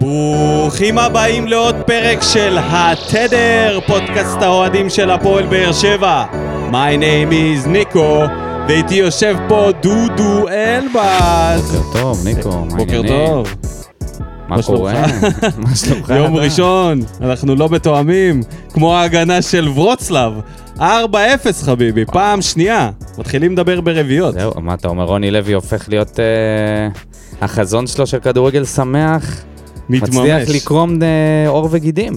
ברוכים הבאים לעוד פרק של התדר, פודקאסט האוהדים של הפועל באר שבע. My name is ניקו, ואיתי יושב פה דודו אלבז. בוקר טוב, ניקו, מה בוקר העניינים? טוב. מה קורה? מה שלומך? יום? ראשון, אנחנו לא מתואמים, כמו ההגנה של ורוצלב. 4-0 חביבי, פעם שנייה. מתחילים לדבר ברביעיות. זהו, מה אתה אומר, רוני לוי הופך להיות אה, החזון שלו של כדורגל שמח? מתממש. מצליח לקרום אה, עור וגידים.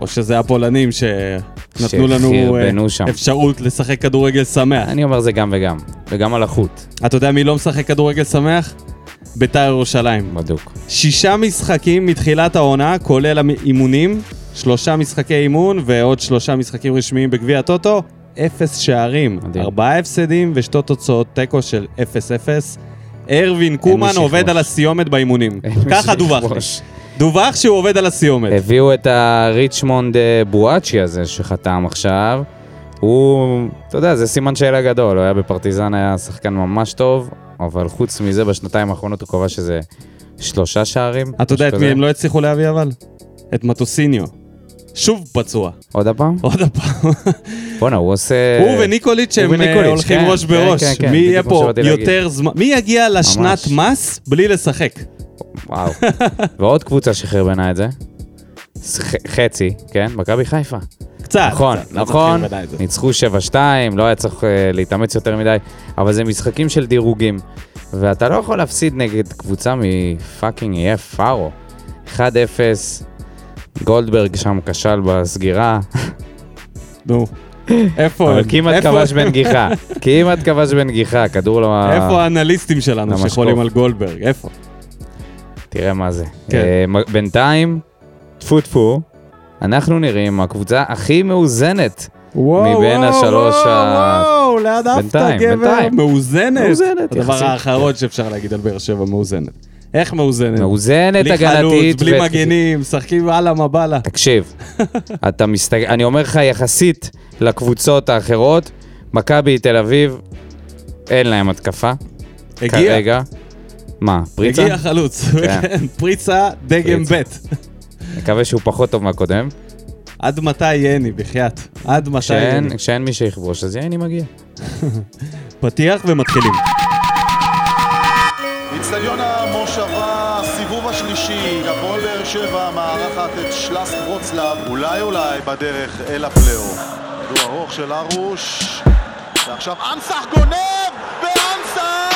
או שזה הפולנים שנתנו לנו אה, שם. אפשרות לשחק כדורגל שמח. אני אומר זה גם וגם, וגם על החוט, אתה יודע מי לא משחק כדורגל שמח? ביתר ירושלים. בדוק. שישה משחקים מתחילת העונה, כולל האימונים, שלושה משחקי אימון ועוד שלושה משחקים רשמיים בגביע הטוטו, אפס שערים, מדהים. ארבעה הפסדים ושתי תוצאות תיקו של 0-0. ארווין קומן. עובד על הסיומת באימונים. ככה דווח לי. דווח שהוא עובד על הסיומת. הביאו את הריצ'מונד אה, בואצ'י הזה שחתם עכשיו. הוא, אתה יודע, זה סימן שאלה גדול, הוא היה בפרטיזן, היה שחקן ממש טוב, אבל חוץ מזה, בשנתיים האחרונות הוא קבע שזה שלושה שערים. אתה יודע את מי. הם לא הצליחו להביא אבל? את מטוסיניו. שוב פצוע. עוד הפעם? עוד הפעם. בואנה, הוא עושה... הוא וניקוליץ' הם אה, הולכים כן, ראש כן, בראש. כן, מי יהיה פה. יותר זמן? מי יגיע לשנת. מס בלי לשחק? וואו. ועוד קבוצה שחרבנה את זה. חצי, כן? מכבי חיפה. קצת. נכון, קצת, לא נכון. זה. ניצחו 7-2, לא היה צריך אה, להתאמץ יותר מדי, אבל זה משחקים של דירוגים. ואתה לא יכול להפסיד נגד קבוצה מפאקינג יהיה פארו. 1-0, גולדברג שם כשל בסגירה, נו. איפה אבל הם? כמעט כבש בנגיחה. כמעט כבש בנגיחה, כדור לא... איפה האנליסטים שלנו. שחולים על גולדברג? איפה? תראה מה זה. כן. אה, בינתיים, טפו טפו, אנחנו נראים הקבוצה הכי מאוזנת. וואו, מבין וואו, השלוש וואו, ה- וואו, עפת, בינתיים, גבר? בינתיים. מאוזנת. מאוזנת, הדבר יחסית. האחרון שאפשר להגיד על באר שבע, מאוזנת. איך מאוזנת? מאוזנת, בלי חלוץ, הגנתית. בלי ו- מגנים, משחקים אללה מבאללה. תקשיב, אתה מסתכל, אני אומר לך, יחסית לקבוצות האחרות, מכבי תל אביב, אין להם התקפה. הגיע. כרגע. מה, פריצה? הגיע חלוץ. כן. כן, פריצה, דגם ב'. מקווה שהוא פחות טוב מהקודם. עד מתי יני, בחייאת? עד מתי כשאין, יני? כשאין מי שיכבוש, אז יעני מגיע. פתיח ומתחילים. אצטדיון המושבה, סיבוב השלישי, הפועל באר שבע מארחת את שלאסק ורוצלב, אולי אולי בדרך אל הפלייאוף. כדור ארוך של ארוש, ועכשיו אנסח גונב, ואנסה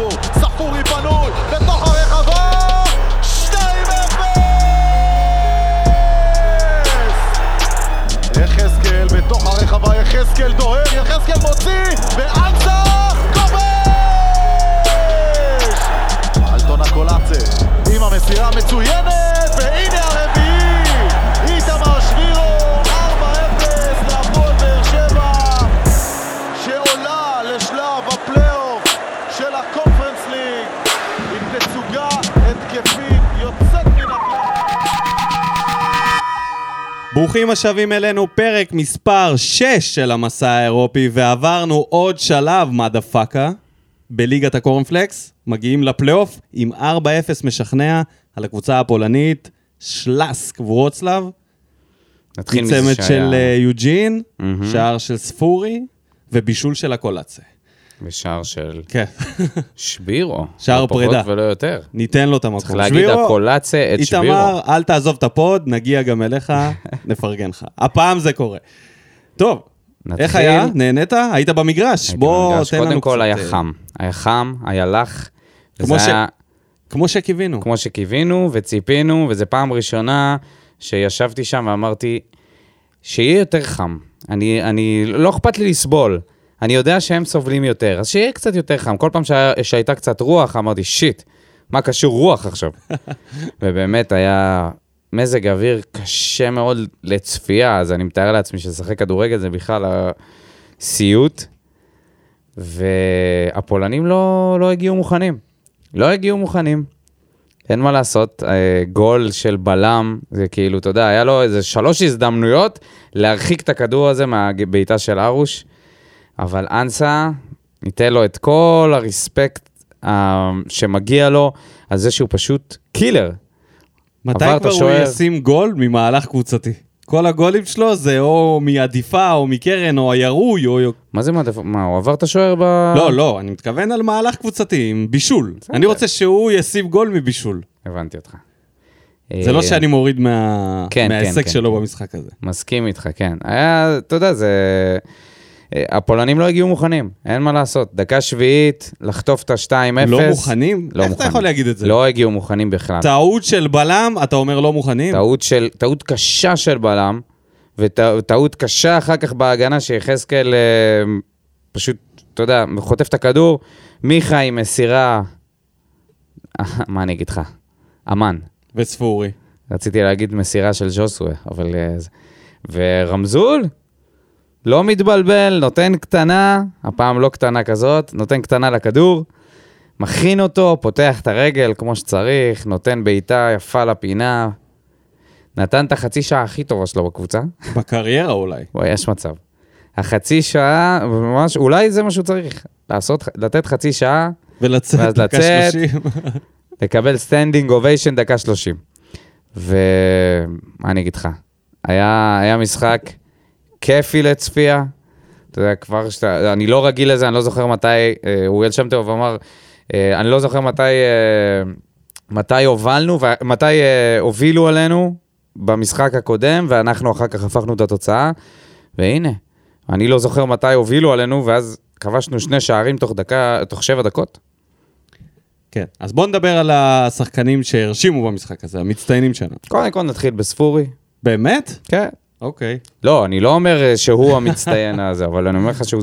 הכדור, ספורי פנוי, לתוך הרחבה! 2-0! יחזקאל בתוך הרחבה, יחזקאל דוהר, יחזקאל מוציא, ואנסה כובש! אלטון הקולאצה עם המסירה המצוינת, והנה הרביעי! ברוכים השבים אלינו, פרק מספר 6 של המסע האירופי, ועברנו עוד שלב, מדה פאקה, בליגת הקורנפלקס. מגיעים לפלייאוף עם 4-0 משכנע על הקבוצה הפולנית, שלאסק ורוצלב. נתחיל מזה שהיה... של אה, יוג'ין, מהמם. שער של ספורי, ובישול של אקולאצה. בשער של כן, שבירו. שער לא פחות פרידה. ולא יותר. ניתן לו את המקום. צריך להגיד, שבירו, אקולאצה את שבירו. איתמר, אל תעזוב את ה pod, נגיע גם אליך, נפרגן לך. הפעם זה קורה. טוב, נתחיל. איך היה? נהנית? היית במגרש. בוא, במגרש. תן לנו קודם כל היה אה, חם. היה חם, היה לח. כמו ש- היה כמו שקיווינו. כמו שקיווינו וציפינו, וזו פעם ראשונה שישבתי שם ואמרתי, שיהיה יותר חם. אני, אני, לא אכפת לי לסבול. אני יודע שהם סובלים יותר, אז שיהיה קצת יותר חם. כל פעם שהיה, שהייתה קצת רוח, אמרתי, שיט, מה קשור רוח עכשיו? ובאמת היה מזג אוויר קשה מאוד לצפייה, אז אני מתאר לעצמי שלשחק כדורגל זה בכלל סיוט. והפולנים לא, לא הגיעו מוכנים. לא הגיעו מוכנים. אין מה לעשות, אה, גול של בלם, זה כאילו, אתה יודע, היה לו איזה שלוש הזדמנויות להרחיק את הכדור הזה מהבעיטה של ארוש, אבל אנסה, ניתן לו את כל הרספקט אה, שמגיע לו על זה שהוא פשוט קילר. מתי כבר הוא השוער. ישים גול ממהלך קבוצתי? כל הגולים שלו זה או מעדיפה, או מקרן, או הירוי, או... מה זה מעדף? מה, הוא עבר את השוער ב... לא, לא, אני מתכוון על מהלך קבוצתי, עם בישול. אני רוצה שהוא ישים גול מבישול. הבנתי אותך. זה לא אה, שאני מוריד כן, מההישג כן, שלו כן. במשחק הזה. מסכים איתך, כן. היה, אתה יודע, זה... אה, הפולנים לא הגיעו מוכנים, אין מה לעשות. דקה שביעית, לחטוף את ה-2-0. לא מוכנים? לא איך אתה מוכנים. יכול להגיד את זה? לא הגיעו מוכנים בכלל. טעות של בלם, אתה אומר לא מוכנים? טעות, של, טעות קשה של בלם, וטעות קשה אחר כך בהגנה שיחזקאל אה, פשוט, אתה יודע, חוטף את הכדור. מיכה עם מסירה... מה אני אגיד לך? אמן. וספורי. רציתי להגיד מסירה של ז'וסווה, אבל... אה, ורמזול, לא מתבלבל, נותן קטנה, הפעם לא קטנה כזאת, נותן קטנה לכדור, מכין אותו, פותח את הרגל כמו שצריך, נותן בעיטה יפה לפינה. נתן את החצי שעה הכי טובה שלו בקבוצה. בקריירה אולי. וואי, יש מצב. החצי שעה, ממש, אולי זה מה שהוא צריך, לעשות, לתת חצי שעה, ולצאת דקה לצאת. 30. לקבל standing ovation דקה 30. ומה אני אגיד לך? היה, היה משחק כיפי לצפייה. אתה יודע, כבר שאתה, אני לא רגיל לזה, אני לא זוכר מתי, אה, אוריאל שם טוב אמר, אה, אני לא זוכר מתי, אה, מתי הובלנו, מתי הובילו עלינו במשחק הקודם, ואנחנו אחר כך הפכנו את התוצאה, והנה, אני לא זוכר מתי הובילו עלינו, ואז כבשנו שני שערים תוך דקה, תוך שבע דקות. כן, אז בואו נדבר על השחקנים שהרשימו במשחק הזה, המצטיינים שלנו. קודם כל נתחיל בספורי. באמת? כן. אוקיי. לא, אני לא אומר אה, שהוא המצטיין הזה, אבל אני אומר לך שהוא...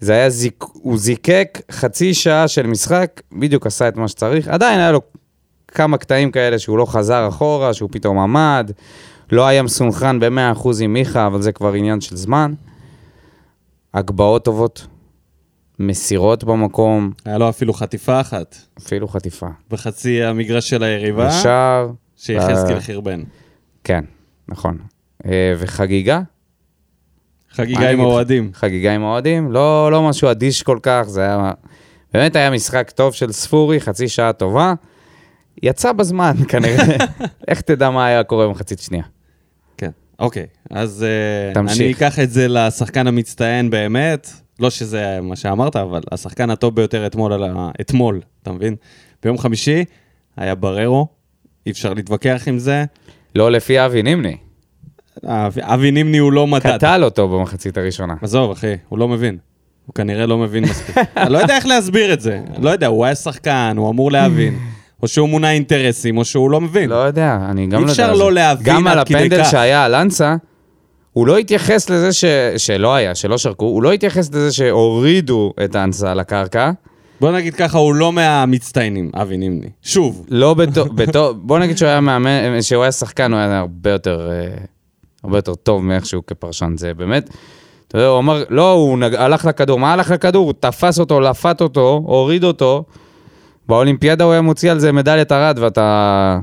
זה היה זיק... הוא זיקק חצי שעה של משחק, בדיוק עשה את מה שצריך. עדיין היה לו כמה קטעים כאלה שהוא לא חזר אחורה, שהוא פתאום עמד. לא היה מסונכרן ב-100% עם מיכה, אבל זה כבר עניין של זמן. הגבהות טובות, מסירות במקום, היה לו אפילו חטיפה אחת אפילו חטיפה. בחצי המגרש של היריבה, בשער, שיחזקאל ב- חרבן. כן, נכון. אה, וחגיגה, חגיגה עם? האוהדים. חגיגה עם האוהדים, לא, לא משהו אדיש כל כך, זה היה... באמת היה משחק טוב של ספורי, חצי שעה טובה. יצא בזמן, כנראה. איך תדע מה היה קורה במחצית שנייה? כן. אוקיי, אז אה, תמשיך. אני אקח את זה לשחקן המצטיין באמת. לא שזה מה שאמרת, אבל השחקן הטוב ביותר אתמול, על ה... אתמול, אתה מבין? ביום חמישי היה בררו, אי אפשר להתווכח עם זה. לא לפי אבי נימני. אבי נימני הוא לא מדד. קטל אותו במחצית הראשונה. עזוב, אחי, הוא לא מבין. הוא כנראה לא מבין מספיק. אני לא יודע איך להסביר את זה. לא יודע, הוא היה שחקן, הוא אמור להבין. או שהוא מונע אינטרסים, או שהוא לא מבין. לא יודע, אני גם אי לא יודע. אפשר על זה. לא להבין גם על הפנדל. שהיה על אנסה, הוא לא התייחס לזה ש... שלא היה, שלא שרקו, הוא לא התייחס לזה שהורידו את אנסה על הקרקע. בוא נגיד ככה, הוא לא מהמצטיינים, אבי נימני. שוב, לא בתור, בתור, בוא נגיד שהוא היה מאמן, שהוא היה שחקן, הוא היה הרבה יותר, אה, הרבה יותר טוב מאיך שהוא כפרשן. זה באמת, אתה יודע, הוא אמר, לא, הוא נג, הלך לכדור, מה הלך לכדור? הוא תפס אותו, לפת אותו, הוריד אותו. באולימפיאדה הוא היה מוציא על זה מדליית ארד, ואתה...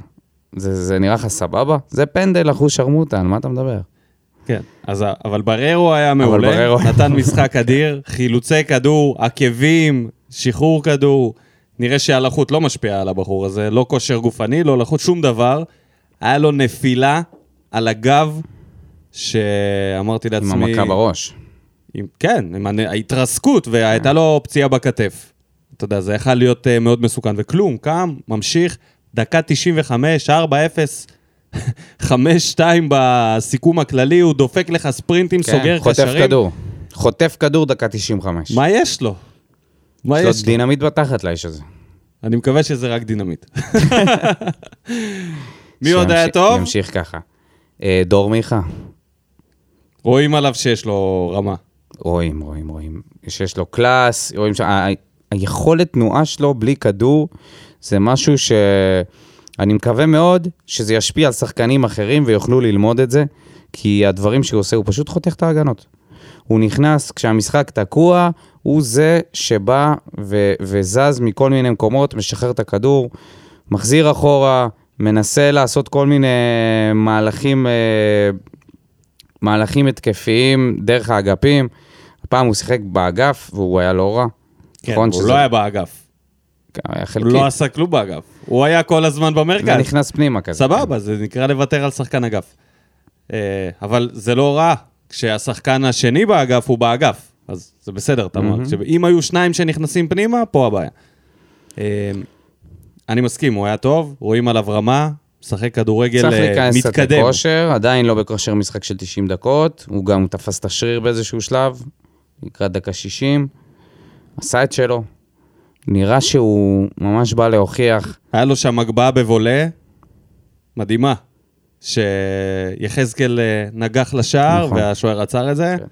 זה, זה נראה לך סבבה? זה פנדל, אחוז שרמוטה, על מה אתה מדבר? כן. אז, אבל בררו היה מעולה, בררו- נתן משחק אדיר, חילוצי כדור, עקבים, שחרור כדור. נראה שהלחות לא משפיעה על הבחור הזה, לא כושר גופני, לא לחות, שום דבר. היה לו נפילה על הגב, שאמרתי עם לעצמי... המכה בראש. עם, כן, עם ההתרסקות, והייתה לו פציעה בכתף. אתה יודע, זה יכול להיות uh, מאוד מסוכן, וכלום, קם, ממשיך, דקה 95, 4-0, 5-2 בסיכום הכללי, הוא דופק לך ספרינטים, כן, סוגר חוטף קשרים. כדור. חוטף כדור דקה 95. מה יש לו? מה יש לו יש לו? דינמיט בתחת לאיש הזה. אני מקווה שזה רק דינמיט. מי עוד היה טוב? ימשיך ככה. אה, דור מיכה. רואים עליו שיש לו רמה. רואים, רואים, רואים. שיש לו קלאס, רואים ש... היכולת תנועה שלו בלי כדור זה משהו שאני מקווה מאוד שזה ישפיע על שחקנים אחרים ויוכלו ללמוד את זה, כי הדברים שהוא עושה, הוא פשוט חותך את ההגנות. הוא נכנס, כשהמשחק תקוע, הוא זה שבא ו- וזז מכל מיני מקומות, משחרר את הכדור, מחזיר אחורה, מנסה לעשות כל מיני מהלכים, אה, מהלכים התקפיים דרך האגפים. פעם הוא שיחק באגף, והוא היה לא רע. כן, נכון הוא שזה- לא היה באגף. כן, היה הוא חלקי. לא עשה כלום באגף. הוא היה כל הזמן במרכז. ונכנס פנימה כזה. סבבה, זה נקרא לוותר על שחקן אגף. אה, אבל זה לא רע כשהשחקן השני באגף הוא באגף. אז זה בסדר, אתה אומר. אם היו שניים שנכנסים פנימה, פה הבעיה. אה, אני מסכים, הוא היה טוב, רואים עליו רמה, משחק כדורגל צריך אה, להיכנס קצת מתקדם. לכושר, עדיין לא בכושר משחק של 90 דקות, הוא גם תפס את השריר באיזשהו שלב, לקראת דקה 60, עשה את שלו. נראה שהוא ממש בא להוכיח. היה לו שם הגבהה בבולה, מדהימה. שיחזקאל אה, נגח לשער, נכון. והשוער עצר את זה. כן.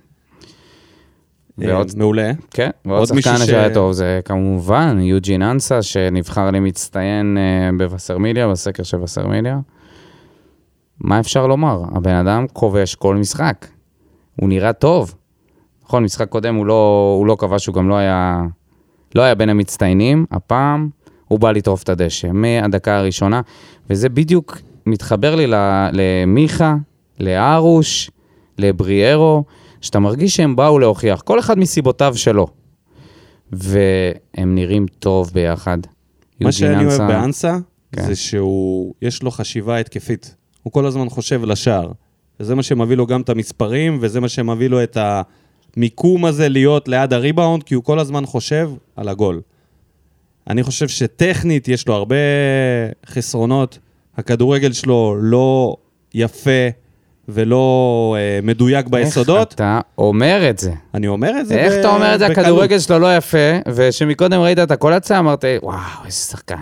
אה, ועוד- מעולה. כן, ועוד שחקן שהיה טוב זה כמובן יוג'ין אנסה, שנבחר למצטיין אה, בווסרמיליה, בסקר של וסרמיליה. מה אפשר לומר? הבן אדם כובש כל משחק. הוא נראה טוב. נכון, משחק קודם הוא לא, הוא לא כבש, הוא גם לא היה, לא היה בין המצטיינים. הפעם הוא בא לטרוף את הדשא מהדקה הראשונה, וזה בדיוק מתחבר לי למיכה, לארוש, לבריארו, שאתה מרגיש שהם באו להוכיח, כל אחד מסיבותיו שלו. והם נראים טוב ביחד. מה שאני אוהב אנסה- באנסה, כן. זה שהוא, יש לו חשיבה התקפית. הוא כל הזמן חושב לשער. וזה מה שמביא לו גם את המספרים, וזה מה שמביא לו את המיקום הזה להיות ליד הריבאונד, כי הוא כל הזמן חושב על הגול. אני חושב שטכנית יש לו הרבה חסרונות. הכדורגל שלו לא יפה ולא אה, מדויק ביסודות. איך אתה אומר את זה? אני אומר את זה איך ב- אתה אומר את זה? בקלות. הכדורגל שלו לא יפה, ושמקודם ראית את הקולציה, אמרת, וואו, איזה שחקן.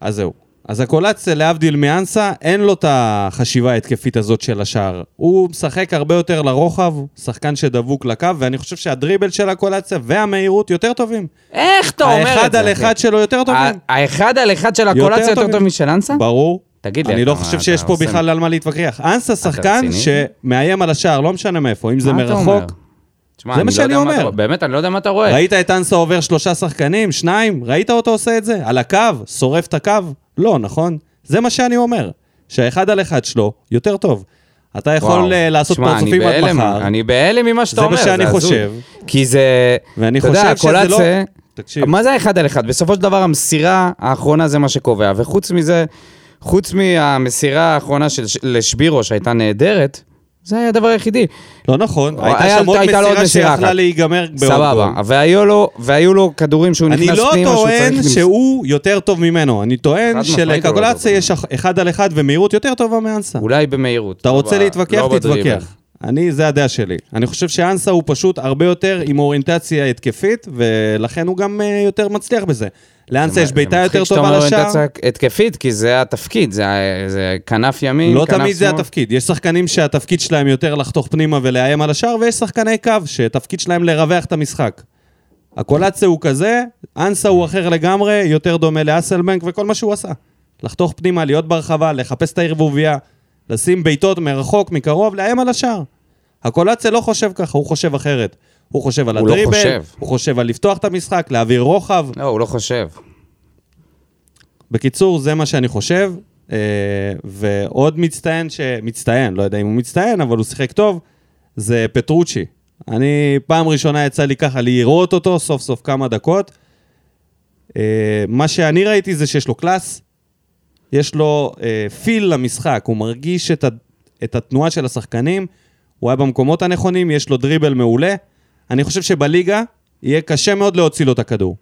אז זהו. אז הקולציה, להבדיל מאנסה, אין לו את החשיבה ההתקפית הזאת של השער. הוא משחק הרבה יותר לרוחב, שחקן שדבוק לקו, ואני חושב שהדריבל של הקולציה והמהירות יותר טובים. איך אתה אומר את זה? האחד על אחד שלו יותר טובים. האחד על אחד של הקולציה יותר טובים. טוב משל אנסה? ברור. תגיד לי, אני לא חושב שיש פה בכלל על מה להתווכח. אנסה שחקן? שמאיים על השער, לא משנה מאיפה, אם זה? מרחוק. תשמע, זה מה לא שאני אומר. באמת, אני לא יודע מה אתה רואה. ראית את אנסה עובר שלושה שחקנים? שניים? ראית אותו עושה את זה? על הקו? שורף את הקו? לא, נכון? זה מה שאני אומר. שהאחד על אחד שלו יותר טוב. אתה יכול וואו. אה, לעשות תשמע, פרצופים עד בהלם, מחר, אני בהלם ממה שאתה זה אומר, מה שאני הזוי. חושב. כי זה... ואני אתה יודע, חושב שזה לא... הקולציה- תקשיב, מה זה האחד על אחד? בסופו של דבר המסירה האחרונה זה מה שקובע, וחוץ מזה, חוץ מהמסירה האחרונה של, לשבירו שהייתה נהדרת, זה היה הדבר היחידי. לא נכון, הייתה שם עוד מסירה שיכלה. להיגמר בעוד סבבה. והיו לו, והיו לו כדורים שהוא אני נכנס לא פנימה, שהוא צריך... טוען למס- שהוא יותר טוב ממנו, אני טוען לא שלקגולציה יותר יש אח- אחד על אחד ומהירות יותר טובה מאנסה. אולי במהירות. אתה לא רוצה להתווכח, לא. תתווכח. אני, זה הדעה שלי. אני חושב שאנסה הוא פשוט הרבה יותר עם אוריינטציה התקפית, ולכן הוא גם אה, יותר מצליח בזה. לאנסה יש בעיטה יותר טובה זה מצחיק לשער. שאתה אומר אוריינטציה התקפית, כי זה התפקיד, זה, זה כנף ימין, לא כנף תמיד זה שמאל. התפקיד. יש שחקנים שהתפקיד שלהם יותר לחתוך פנימה ולאיים על השער, ויש שחקני קו שהתפקיד שלהם לרווח את המשחק. הקולציה הוא כזה, אנסה הוא אחר לגמרי, יותר דומה לאסלבנק וכל מה שהוא עשה. לחתוך פנימה, להיות ברחבה, לחפש את הערבוביה, לשים בעיטות מרחוק, מקרוב, לאיים על השער. הקולציה לא חושב ככה, הוא חושב אחרת. הוא חושב על הוא לא הדריבל, חושב. הוא חושב על לפתוח את המשחק, להעביר רוחב. לא, הוא לא חושב. בקיצור, זה מה שאני חושב. אה, ועוד מצטיין, ש... מצטיין, לא יודע אם הוא מצטיין, אבל הוא שיחק טוב, זה פטרוצ'י. אני, פעם ראשונה יצא לי ככה לראות אותו, סוף סוף כמה דקות. אה, מה שאני ראיתי זה שיש לו קלאס, יש לו אה, פיל למשחק, הוא מרגיש את, ה... את התנועה של השחקנים, הוא היה במקומות הנכונים, יש לו דריבל מעולה. אני חושב שבליגה יהיה קשה מאוד להוציא לו את הכדור.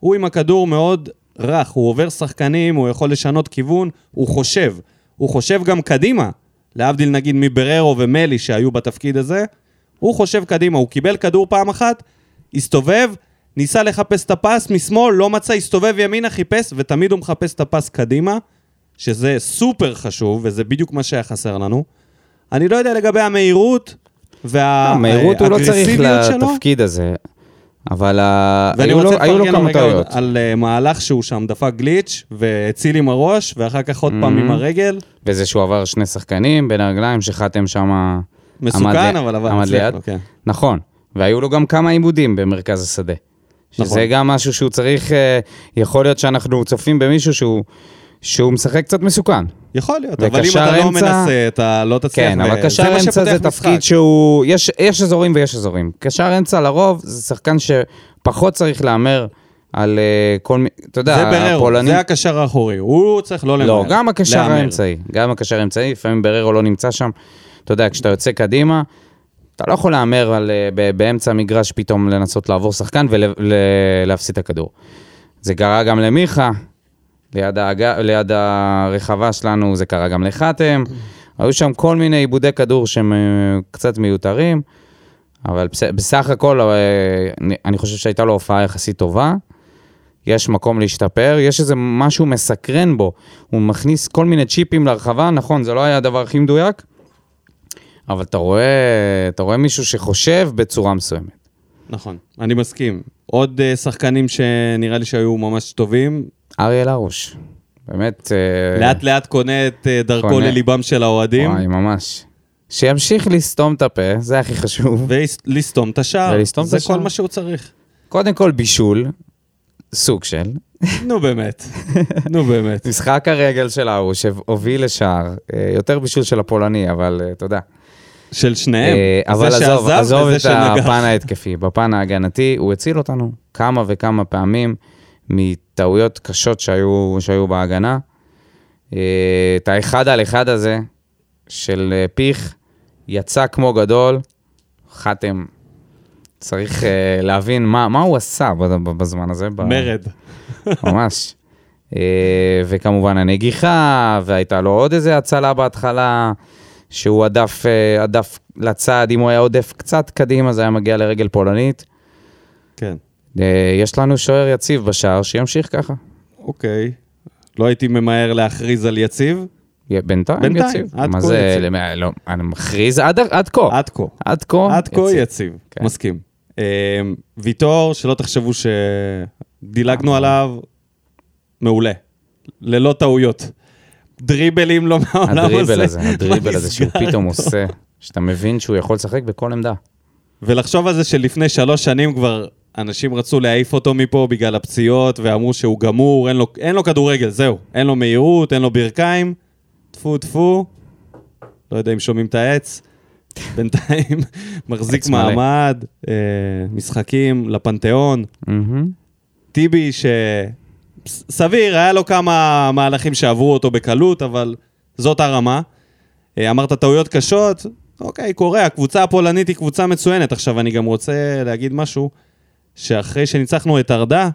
הוא עם הכדור מאוד רך, הוא עובר שחקנים, הוא יכול לשנות כיוון, הוא חושב. הוא חושב גם קדימה, להבדיל נגיד מבררו ומלי שהיו בתפקיד הזה, הוא חושב קדימה, הוא קיבל כדור פעם אחת, הסתובב, ניסה לחפש את הפס משמאל, לא מצא, הסתובב ימינה, חיפש, ותמיד הוא מחפש את הפס קדימה, שזה סופר חשוב, וזה בדיוק מה שהיה חסר לנו. אני לא יודע לגבי המהירות לא, מהירות הוא לא צריך והאגרסיביות שלו. לתפקיד הזה, אבל ואני היו לו- רוצה היו לו לפרגן לו כמה רגע טעויות. על uh, מהלך שהוא שם דפק גליץ' והציל עם הראש, ואחר כך עוד פעם. עם הרגל. וזה שהוא עבר שני שחקנים בין הרגליים, שחתם שם... מסוכן, אבל עבר, עמד ליד. כן. נכון, והיו לו גם כמה עיבודים במרכז השדה. שזה נכון. גם משהו שהוא צריך, אה, יכול להיות שאנחנו צופים במישהו שהוא, שהוא משחק קצת מסוכן. יכול להיות, אבל אם אתה לא מנסה, אתה לא תצליח. כן, אבל קשר אמצע זה. תפקיד שהוא... יש, יש אזורים ויש אזורים. קשר אמצע לרוב זה שחקן שפחות צריך להמר על אה, כל מיני... אתה יודע, זה בררו, הפולנים... זה הקשר האחורי, הוא צריך לא למהר. לא, גם הקשר להמר. האמצעי. גם הקשר האמצעי, לפעמים בררו לא נמצא שם. אתה יודע, כשאתה יוצא קדימה, אתה לא יכול להמר על, ב- באמצע המגרש פתאום לנסות לעבור שחקן ולהפסיד את הכדור. זה קרה גם למיכה, ליד, האג... ליד הרחבה שלנו זה קרה גם לחתם. היו שם כל מיני עיבודי כדור שהם אה, קצת מיותרים, אבל בס... בסך הכל אה, אני- אני חושב שהייתה לו הופעה יחסית טובה. יש מקום להשתפר, יש איזה משהו מסקרן בו. הוא מכניס כל מיני צ'יפים לרחבה, נכון, זה לא היה הדבר הכי מדויק, אבל אתה רואה, אתה רואה מישהו שחושב בצורה מסוימת. נכון, אני מסכים. עוד אה, שחקנים שנראה לי שהיו ממש טובים, אריאל הרוש, באמת... אה, לאט לאט קונה את אה, דרכו קונה. לליבם של האוהדים, וואי, ממש. שימשיך לסתום את הפה, זה הכי חשוב. ולסתום את השער. ולסתום את זה השער. כל מה שהוא צריך. קודם כל בישול, סוג של. נו באמת, נו באמת. משחק הרגל של הרוש הוביל לשער, אה, יותר בישול של הפולני, אבל יודע. של שניהם. אבל עזוב, עזוב את. הפן ההתקפי. בפן ההגנתי, הוא הציל אותנו כמה וכמה פעמים מטעויות קשות שהיו, שהיו בהגנה. אה, את האחד על אחד הזה של אה, פיך, יצא כמו גדול, חתם. צריך אה, להבין מה, מה הוא עשה בזמן הזה. מרד. ממש. וכמובן הנגיחה, והייתה לו עוד איזה הצלה בהתחלה, שהוא הדף, אה, הדף לצד, אם הוא היה עודף קצת קדימה, זה היה מגיע לרגל פולנית. כן, יש לנו שוער יציב בשער, שימשיך ככה. אוקיי. לא הייתי ממהר להכריז על יציב. בינתיים, בינתיים, יציב. עד מה כה זה, יציב. למה- לא, אני מכריז עד, עד כה. עד כה. עד כה, עד כה יציב, כן. מסכים. אה, ויטור, שלא תחשבו שדילגנו עליו, מעולה. ללא טעויות. דריבלים לא מהעולם הזה. הדריבל הזה, הדריבל הזה שהוא פתאום? עושה, שאתה מבין שהוא יכול לשחק בכל עמדה. ולחשוב על זה שלפני שלוש שנים כבר אנשים רצו להעיף אותו מפה בגלל הפציעות, ואמרו שהוא גמור, אין לו, אין לו כדורגל, זהו. אין לו מהירות, אין לו ברכיים. טפו טפו. לא יודע אם שומעים את העץ. בינתיים מחזיק. מעמד, אה, משחקים לפנתיאון. מהמם. טיבי ש... ס- סביר, היה לו כמה מהלכים שעברו אותו בקלות, אבל זאת הרמה. אה, אמרת טעויות קשות, אוקיי, קורה, הקבוצה הפולנית היא קבוצה מצוינת. עכשיו, אני גם רוצה להגיד משהו, שאחרי שניצחנו את ארדה,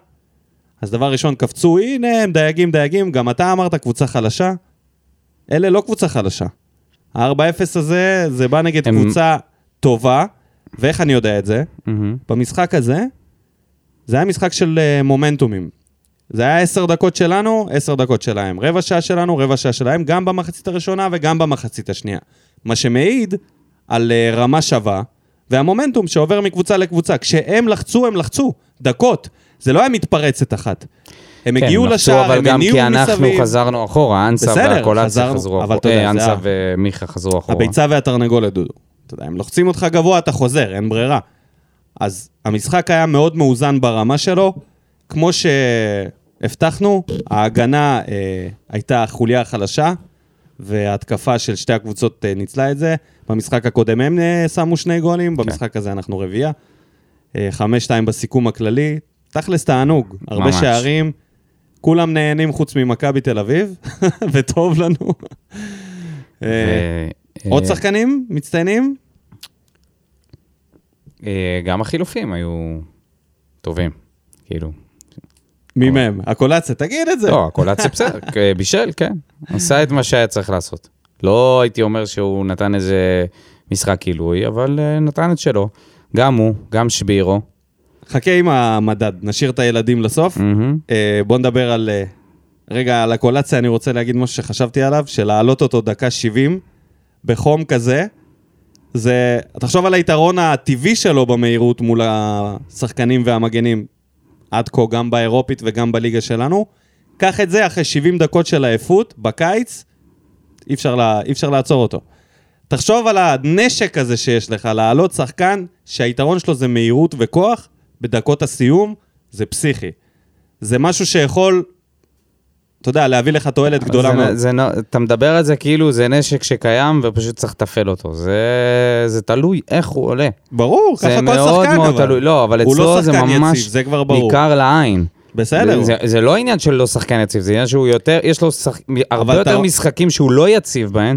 אז דבר ראשון, קפצו, הנה הם דייגים, דייגים, גם אתה אמרת קבוצה חלשה. אלה לא קבוצה חלשה. ה-4-0 הזה, זה בא נגד הם- קבוצה טובה, ואיך אני יודע את זה? מהמם. במשחק הזה, זה היה משחק של uh, מומנטומים. זה היה עשר דקות שלנו, עשר דקות שלהם. רבע שעה שלנו, רבע שעה שלהם, גם במחצית הראשונה וגם במחצית השנייה. מה שמעיד על uh, רמה שווה, והמומנטום שעובר מקבוצה לקבוצה. כשהם לחצו, הם לחצו. דקות. זה לא היה מתפרצת אחת. הם כן, הגיעו לשער, אבל הם גם הניעו כי אנחנו מסביב. חזרנו אחורה, אנסה בסדר, והקולציה חזרו אבל אחורה. יודע, אה, אנסה ומיכה חזרו אחורה. הביצה והתרנגולת, דודו. אתה יודע, הם לוחצים אותך גבוה, אתה חוזר, אין ברירה. אז המשחק היה מאוד מאוזן ברמה שלו. כמו שהבטחנו, ההגנה אה, הייתה החוליה החלשה, וההתקפה של שתי הקבוצות אה, ניצלה את זה. במשחק הקודם הם אה, שמו שני גולים, במשחק הזה אנחנו רביעייה. אה, חמש, שתיים בסיכום הכללי. תכלס תענוג, הרבה ממש. שערים. כולם נהנים חוץ ממכבי תל אביב, וטוב לנו. אה, עוד אה, שחקנים מצטיינים? אה, גם החילופים היו טובים, כאילו. מי מהם? הקולציה, תגיד את זה. לא, הקולציה בסדר, אה, בישל, כן. עשה את מה שהיה צריך לעשות. לא הייתי אומר שהוא נתן איזה משחק עילוי, אבל אה, נתן את שלו. גם הוא, גם שבירו. חכה עם המדד, נשאיר את הילדים לסוף. אה, בוא נדבר על... אה, רגע, על הקולציה אני רוצה להגיד משהו שחשבתי עליו, שלהעלות אותו דקה 70 בחום כזה, זה... תחשוב על היתרון הטבעי שלו במהירות מול השחקנים והמגנים, עד כה, גם באירופית וגם בליגה שלנו. קח את זה אחרי 70 דקות של עייפות, בקיץ, אי אפשר, לה, אי אפשר לעצור אותו. תחשוב על הנשק הזה שיש לך, להעלות שחקן שהיתרון שלו זה מהירות וכוח, בדקות הסיום, זה פסיכי. זה משהו שיכול אתה יודע, להביא לך תועלת גדולה זה- מאוד. זה, אתה מדבר על זה כאילו זה נשק שקיים ופשוט צריך לתפעל אותו. זה, זה תלוי איך הוא עולה. ברור, ככה זה כל מאוד שחקן, מאוד אבל. תלוי. לא, אבל לא אצלו זה שחקן ממש יציב, זה כבר ברור. ניכר לעין. בסדר. זה, זה לא עניין של לא שחקן יציב, זה עניין שהוא יותר, יש לו שח... הרבה אתה- יותר משחקים שהוא לא יציב בהם,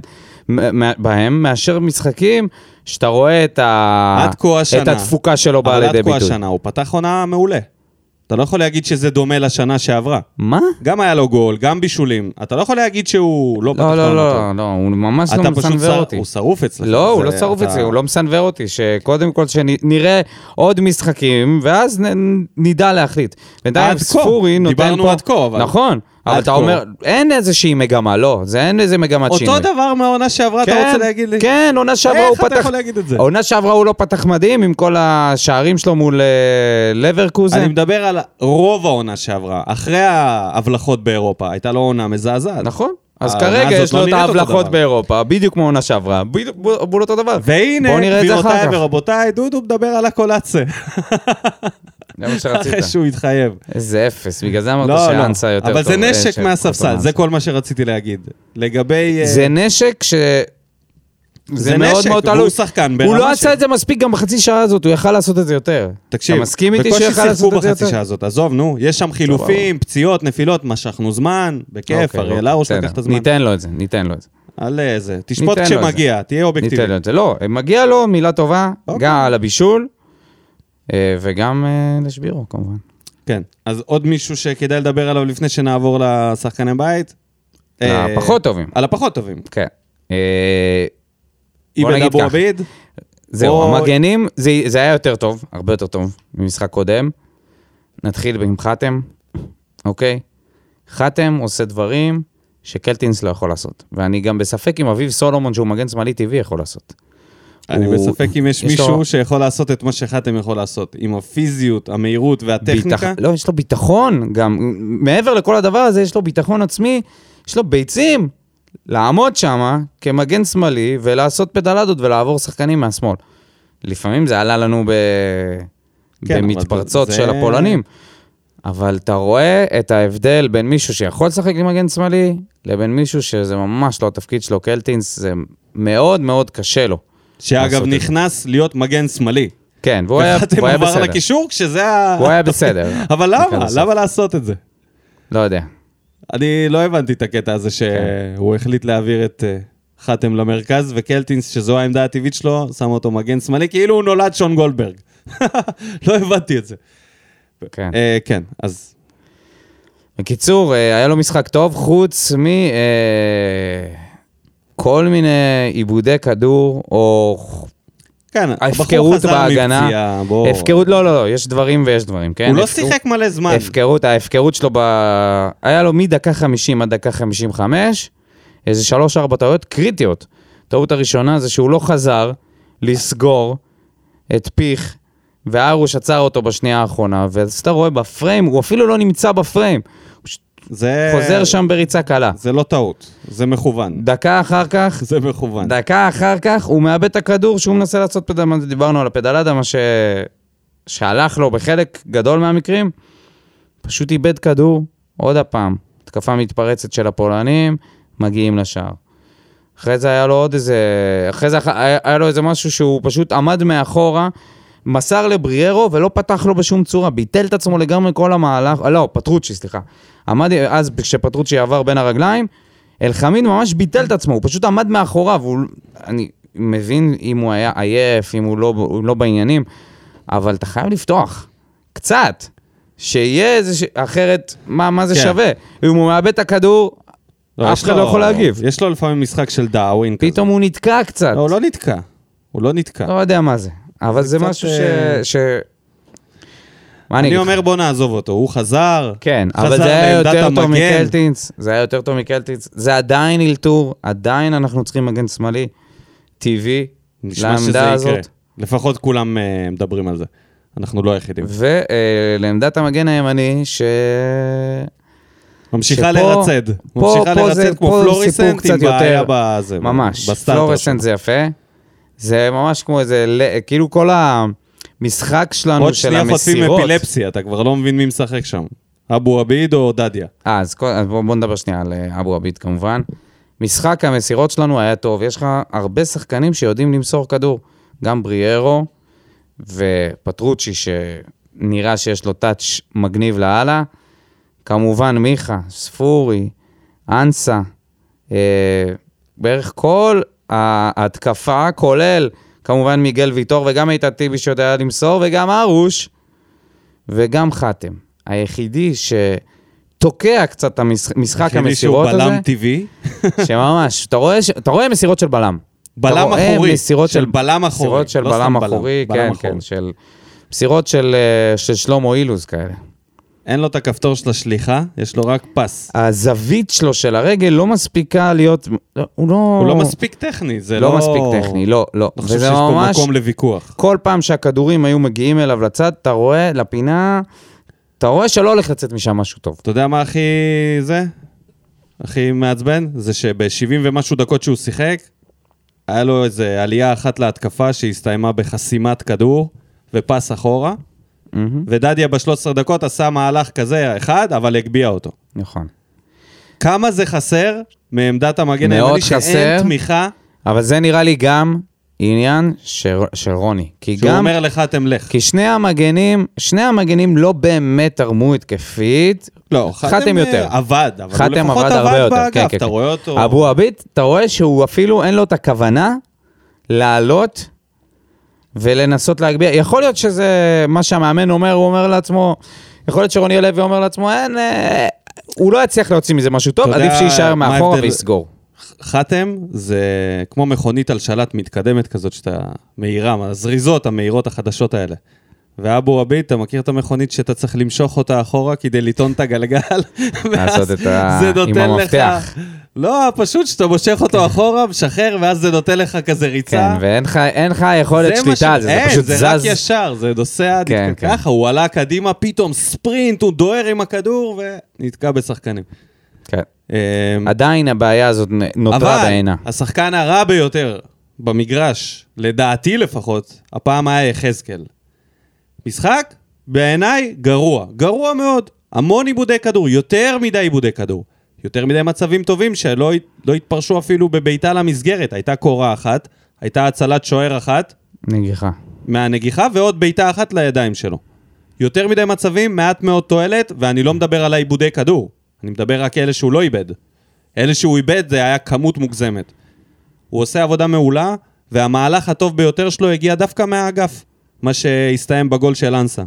בהם מאשר משחקים שאתה רואה את, ה... את התפוקה שלו באה אבל לידי עד כה ביטוי. השנה הוא פתח עונה מעולה. אתה לא יכול להגיד שזה דומה לשנה שעברה. מה? גם היה לו גול, גם בישולים. אתה לא יכול להגיד שהוא לא פתח לא, עונה לא, טוב. לא, לא, הוא ממש לא מסנוור אותי. הוא שרוף אצלך. לא, הוא לא שרוף אצלי, הוא לא מסנוור אותי, שקודם כל שנראה עוד משחקים, ואז נדע להחליט. בינתיים. ספורי נותן פה... דיברנו עד כה, אבל- נכון, אבל אתה כה. אומר, אין איזושהי מגמה, לא, זה אין איזה מגמת שינוי. אותו דבר מהעונה שעברה, אתה כן, רוצה להגיד לי? כן, עונה שעברה הוא איך פתח... אתה יכול להגיד את זה? העונה שעברה הוא לא פתח מדהים עם כל השערים שלו מול אה, לברקוזן. אני מדבר על רוב העונה שעברה. אחרי ההבלחות באירופה, הייתה לו עונה מזעזעת. נכון. אז כרגע יש לא לו את ההבלחות. באירופה, בדיוק כמו העונה שעברה, בדיוק בול אותו דבר. והנה, גבירותיי. ורבותיי, דודו מדבר על הקולאצה. זה מה שרצית. אחרי שהוא התחייב. איזה אפס, בגלל זה אמרת לא, שאנסה לא. יותר טוב. אבל זה אה, נשק מהספסל. זה כל מה שרציתי להגיד. לגבי... אה, זה נשק ש... זה זה מאוד מאוד תלוי. שחקן הוא ברמה לא של- עשה את זה מספיק גם בחצי שעה הזאת, הוא יכל לעשות את זה יותר. תקשיב, אתה מסכים איתי שהוא יכל לעשות את זה בחצי יותר? שעה הזאת, עזוב, נו, יש שם חילופים, פציעות, נפילות, משכנו זמן, בכיף, הרוש בסדר. לקח את הזמן. ניתן לו את זה, ניתן לו את זה. על איזה, תשפוט ניתן כשמגיע, תהיה ניתן אובייקטיבי. לו את זה. לא, מגיע לו מילה טובה, אוקיי. גם על הבישול, אה, וגם אה, לשבירו כמובן. כן, אז עוד מישהו שכדאי לדבר עליו לפני שנעבור לשחקני בית? אה, הפחות טובים. על הפחות טובים. כן. איבן נגיד אבו. עביד, זהו, או- המגנים, זה, זה היה יותר טוב, הרבה יותר טוב ממשחק קודם. נתחיל עם חתם, אוקיי? חתם עושה דברים שקלטינס לא יכול לעשות. ואני גם בספק אם אביב סולומון, שהוא מגן שמאלי טבעי, יכול לעשות. אני הוא- בספק אם יש יש מישהו לו- שיכול לעשות את מה שחתם יכול לעשות, עם הפיזיות, המהירות והטכניקה. ביטח... לא, יש לו ביטחון, גם מעבר לכל הדבר הזה, יש לו ביטחון עצמי, יש לו ביצים לעמוד שם כמגן שמאלי ולעשות פדלדות ולעבור שחקנים מהשמאל. לפעמים זה עלה לנו ב... כן, במתפרצות זה- של הפולנים. אבל אתה רואה את ההבדל בין מישהו שיכול לשחק עם מגן שמאלי, לבין מישהו שזה ממש לא התפקיד שלו, קלטינס, זה מאוד מאוד קשה לו. שאגב לעשות את. נכנס להיות מגן שמאלי. כן, והוא היה, והוא היה עבר בסדר. לקישור כשזה ה... הוא היה בסדר. אבל למה? למה לעשות את זה? לא יודע. אני לא הבנתי את הקטע הזה כן. שהוא החליט להעביר את אה, חתם למרכז, וקלטינס, שזו העמדה הטבעית שלו, שם אותו מגן שמאלי, כאילו הוא נולד שון גולדברג. לא הבנתי את זה. כן. אה, כן, אז בקיצור, אה, היה לו משחק טוב, חוץ מ... כל מיני עיבודי כדור, או כן, הבחור ההפקרות חזר בהגנה. מפציעה, בוא. הפקרות, לא, לא, לא, יש דברים ויש דברים, כן? הוא לא הפקרות- שיחק מלא זמן. הפקרות, ההפקרות שלו ב... היה לו מדקה 50 עד דקה 55, איזה 3-4 טעויות קריטיות. טעות הראשונה זה שהוא לא חזר לסגור את פיך, וארוש עצר אותו בשנייה האחרונה, ואז אתה רואה בפריים, הוא אפילו לא נמצא בפריים. זה... חוזר שם בריצה קלה. זה לא טעות, זה מכוון. דקה אחר כך, זה מכוון. דקה אחר כך, הוא מאבד את הכדור שהוא מנסה לעשות פדל, מה זה דיברנו על הפדלדה, מה ש... שהלך לו בחלק גדול מהמקרים, פשוט איבד כדור, עוד הפעם, התקפה מתפרצת של הפולנים, מגיעים לשער. אחרי זה היה לו עוד איזה... אחרי זה היה לו איזה משהו שהוא פשוט עמד מאחורה, מסר לבריארו ולא פתח לו בשום צורה, ביטל את עצמו לגמרי כל המהלך, אה, לא, פטרוצ'י, סליחה. עמד, אז כשפטרוצ'י עבר בין הרגליים, אלחמיד ממש ביטל את עצמו, הוא פשוט עמד מאחוריו, הוא... אני מבין אם הוא היה עייף, אם הוא לא, הוא לא בעניינים, אבל אתה חייב לפתוח, קצת. שיהיה איזה... ש... אחרת, מה, מה זה כן. שווה? אם הוא מאבד את הכדור, לא, אף אחד לא יכול להגיב. יש לו לפעמים משחק של דאווין כזה. פתאום הוא נתקע קצת. לא, הוא לא נתקע. הוא לא נתקע. לא יודע מה זה. אבל זה קצת, משהו ש... אה, ש... מה אני אני? אומר בוא נעזוב אותו, הוא חזר. כן, חזר אבל זה היה יותר טוב. מקלטינס, זה היה יותר טוב מקלטינס, זה עדיין אלתור, עדיין אנחנו צריכים מגן שמאלי, טבעי, לעמדה יקרה. הזאת, לפחות כולם אה, מדברים על זה. אנחנו לא היחידים. ולעמדת המגן הימני, ש... ממשיכה שפה- לרצד. פה- ממשיכה פה זה- לרצד כמו פה זה סיפור פלוריסנט עם בעיה בזה. ממש, בסטארטר פלורסנט שלו. זה יפה, זה ממש כמו איזה, כאילו כל המשחק שלנו עוד של שנייה חוטפים המסירות, אפילפסיה, אתה כבר לא מבין מי משחק שם. אבו עביד או דדיה? אה, אז אז בואו בוא נדבר שנייה על אה, אבו עביד כמובן. משחק המסירות שלנו היה טוב, יש לך הרבה שחקנים שיודעים למסור כדור. גם בריארו ופטרוצ'י, שנראה שיש לו טאץ' מגניב לאללה. כמובן מיכה, ספורי, אנסה, אה, בערך כל ההתקפה, כולל כמובן מיגל ויטור וגם איתן טיבי שיודע למסור, וגם ארוש, וגם חתם. היחידי שתוקע קצת את המשחק היחידי שהוא המסירות הזה, בלם טבעי. שממש, אתה רואה, אתה רואה מסירות של בלם. בלם אתה רואה אחורי, מסירות של בלם אחורי, מסירות של לא בלם סתם בלם, אחורי, בלם כן, אחורי. כן, של... מסירות של, אה, של שלמה אילוז כאלה. אין לו את הכפתור של השליחה, יש לו רק פס. הזווית שלו של הרגל לא מספיקה להיות... לא, הוא לא... הוא לא מספיק טכני, זה לא... לא מספיק טכני, לא, לא. אני חושב שיש פה ממש... מקום לוויכוח. כל פעם שהכדורים היו מגיעים אליו לצד, אתה רואה, לפינה, אתה רואה שלא הולך לצאת משם משהו טוב. אתה יודע מה הכי זה? הכי מעצבן? זה שב-70 ומשהו דקות שהוא שיחק, היה לו איזה עלייה אחת להתקפה שהסתיימה בחסימת כדור ופס אחורה, מהמם, ודדיה ב-13 דקות עשה מהלך כזה אחד, אבל הגביה אותו. נכון. כמה זה חסר מעמדת המגן הימני חסר. שאין תמיכה, אבל זה נראה לי גם עניין של, של רוני. כי שהוא גם... אומר לך תמלך. כי שני המגנים, שני המגנים לא באמת תרמו התקפית. לא, חתם אה, יותר. עבד, אבל הוא לפחות עבד הרבה יותר, באגף, כן, כן, אתה כן. רואה אותו... אבו עביד, אתה רואה שהוא אפילו אין לו את הכוונה לעלות ולנסות להגביה. יכול להיות שזה מה שהמאמן אומר, הוא אומר לעצמו, יכול להיות שרוני לוי אומר לעצמו, אין, אה, הוא לא יצליח להוציא מזה משהו טוב, עדיף שיישאר מאחורה ההבדל? ויסגור. חתם זה כמו מכונית על שלט מתקדמת כזאת שאתה מהירה, הזריזות המהירות החדשות האלה. ואבו עביד, אתה מכיר את המכונית שאתה צריך למשוך אותה אחורה כדי לטעון את הגלגל? לעשות את ה- זה עם נותן המפתח. לך... לא, פשוט שאתה מושך אותו אחורה, משחרר, ואז זה נותן לך כזה ריצה. כן, ואין לך- אין לך יכולת שליטה על זה, זה פשוט זה רק זז. ישר, זה נוסע כן, כן. ככה, הוא עלה קדימה, פתאום ספרינט, הוא דוהר עם הכדור ונתקע בשחקנים. כן. אמ, עדיין הבעיה הזאת נותרה אבל בעינה. השחקן הרע ביותר במגרש, לדעתי לפחות, הפעם היה יחזקאל. משחק, בעיניי, גרוע. גרוע מאוד. המון עיבודי כדור, יותר מדי עיבודי כדור. יותר מדי מצבים טובים שלא לא התפרשו אפילו בביתה למסגרת. הייתה קורה אחת, הייתה הצלת שוער אחת נגיחה. מהנגיחה ועוד בעיטה אחת לידיים שלו. יותר מדי מצבים, מעט מאוד תועלת, ואני לא מדבר על העיבודי כדור. אני מדבר רק אלה שהוא לא איבד. אלה שהוא איבד זה היה כמות מוגזמת. הוא עושה עבודה מעולה, והמהלך הטוב ביותר שלו הגיע דווקא מהאגף, מה שהסתיים בגול של אנסה.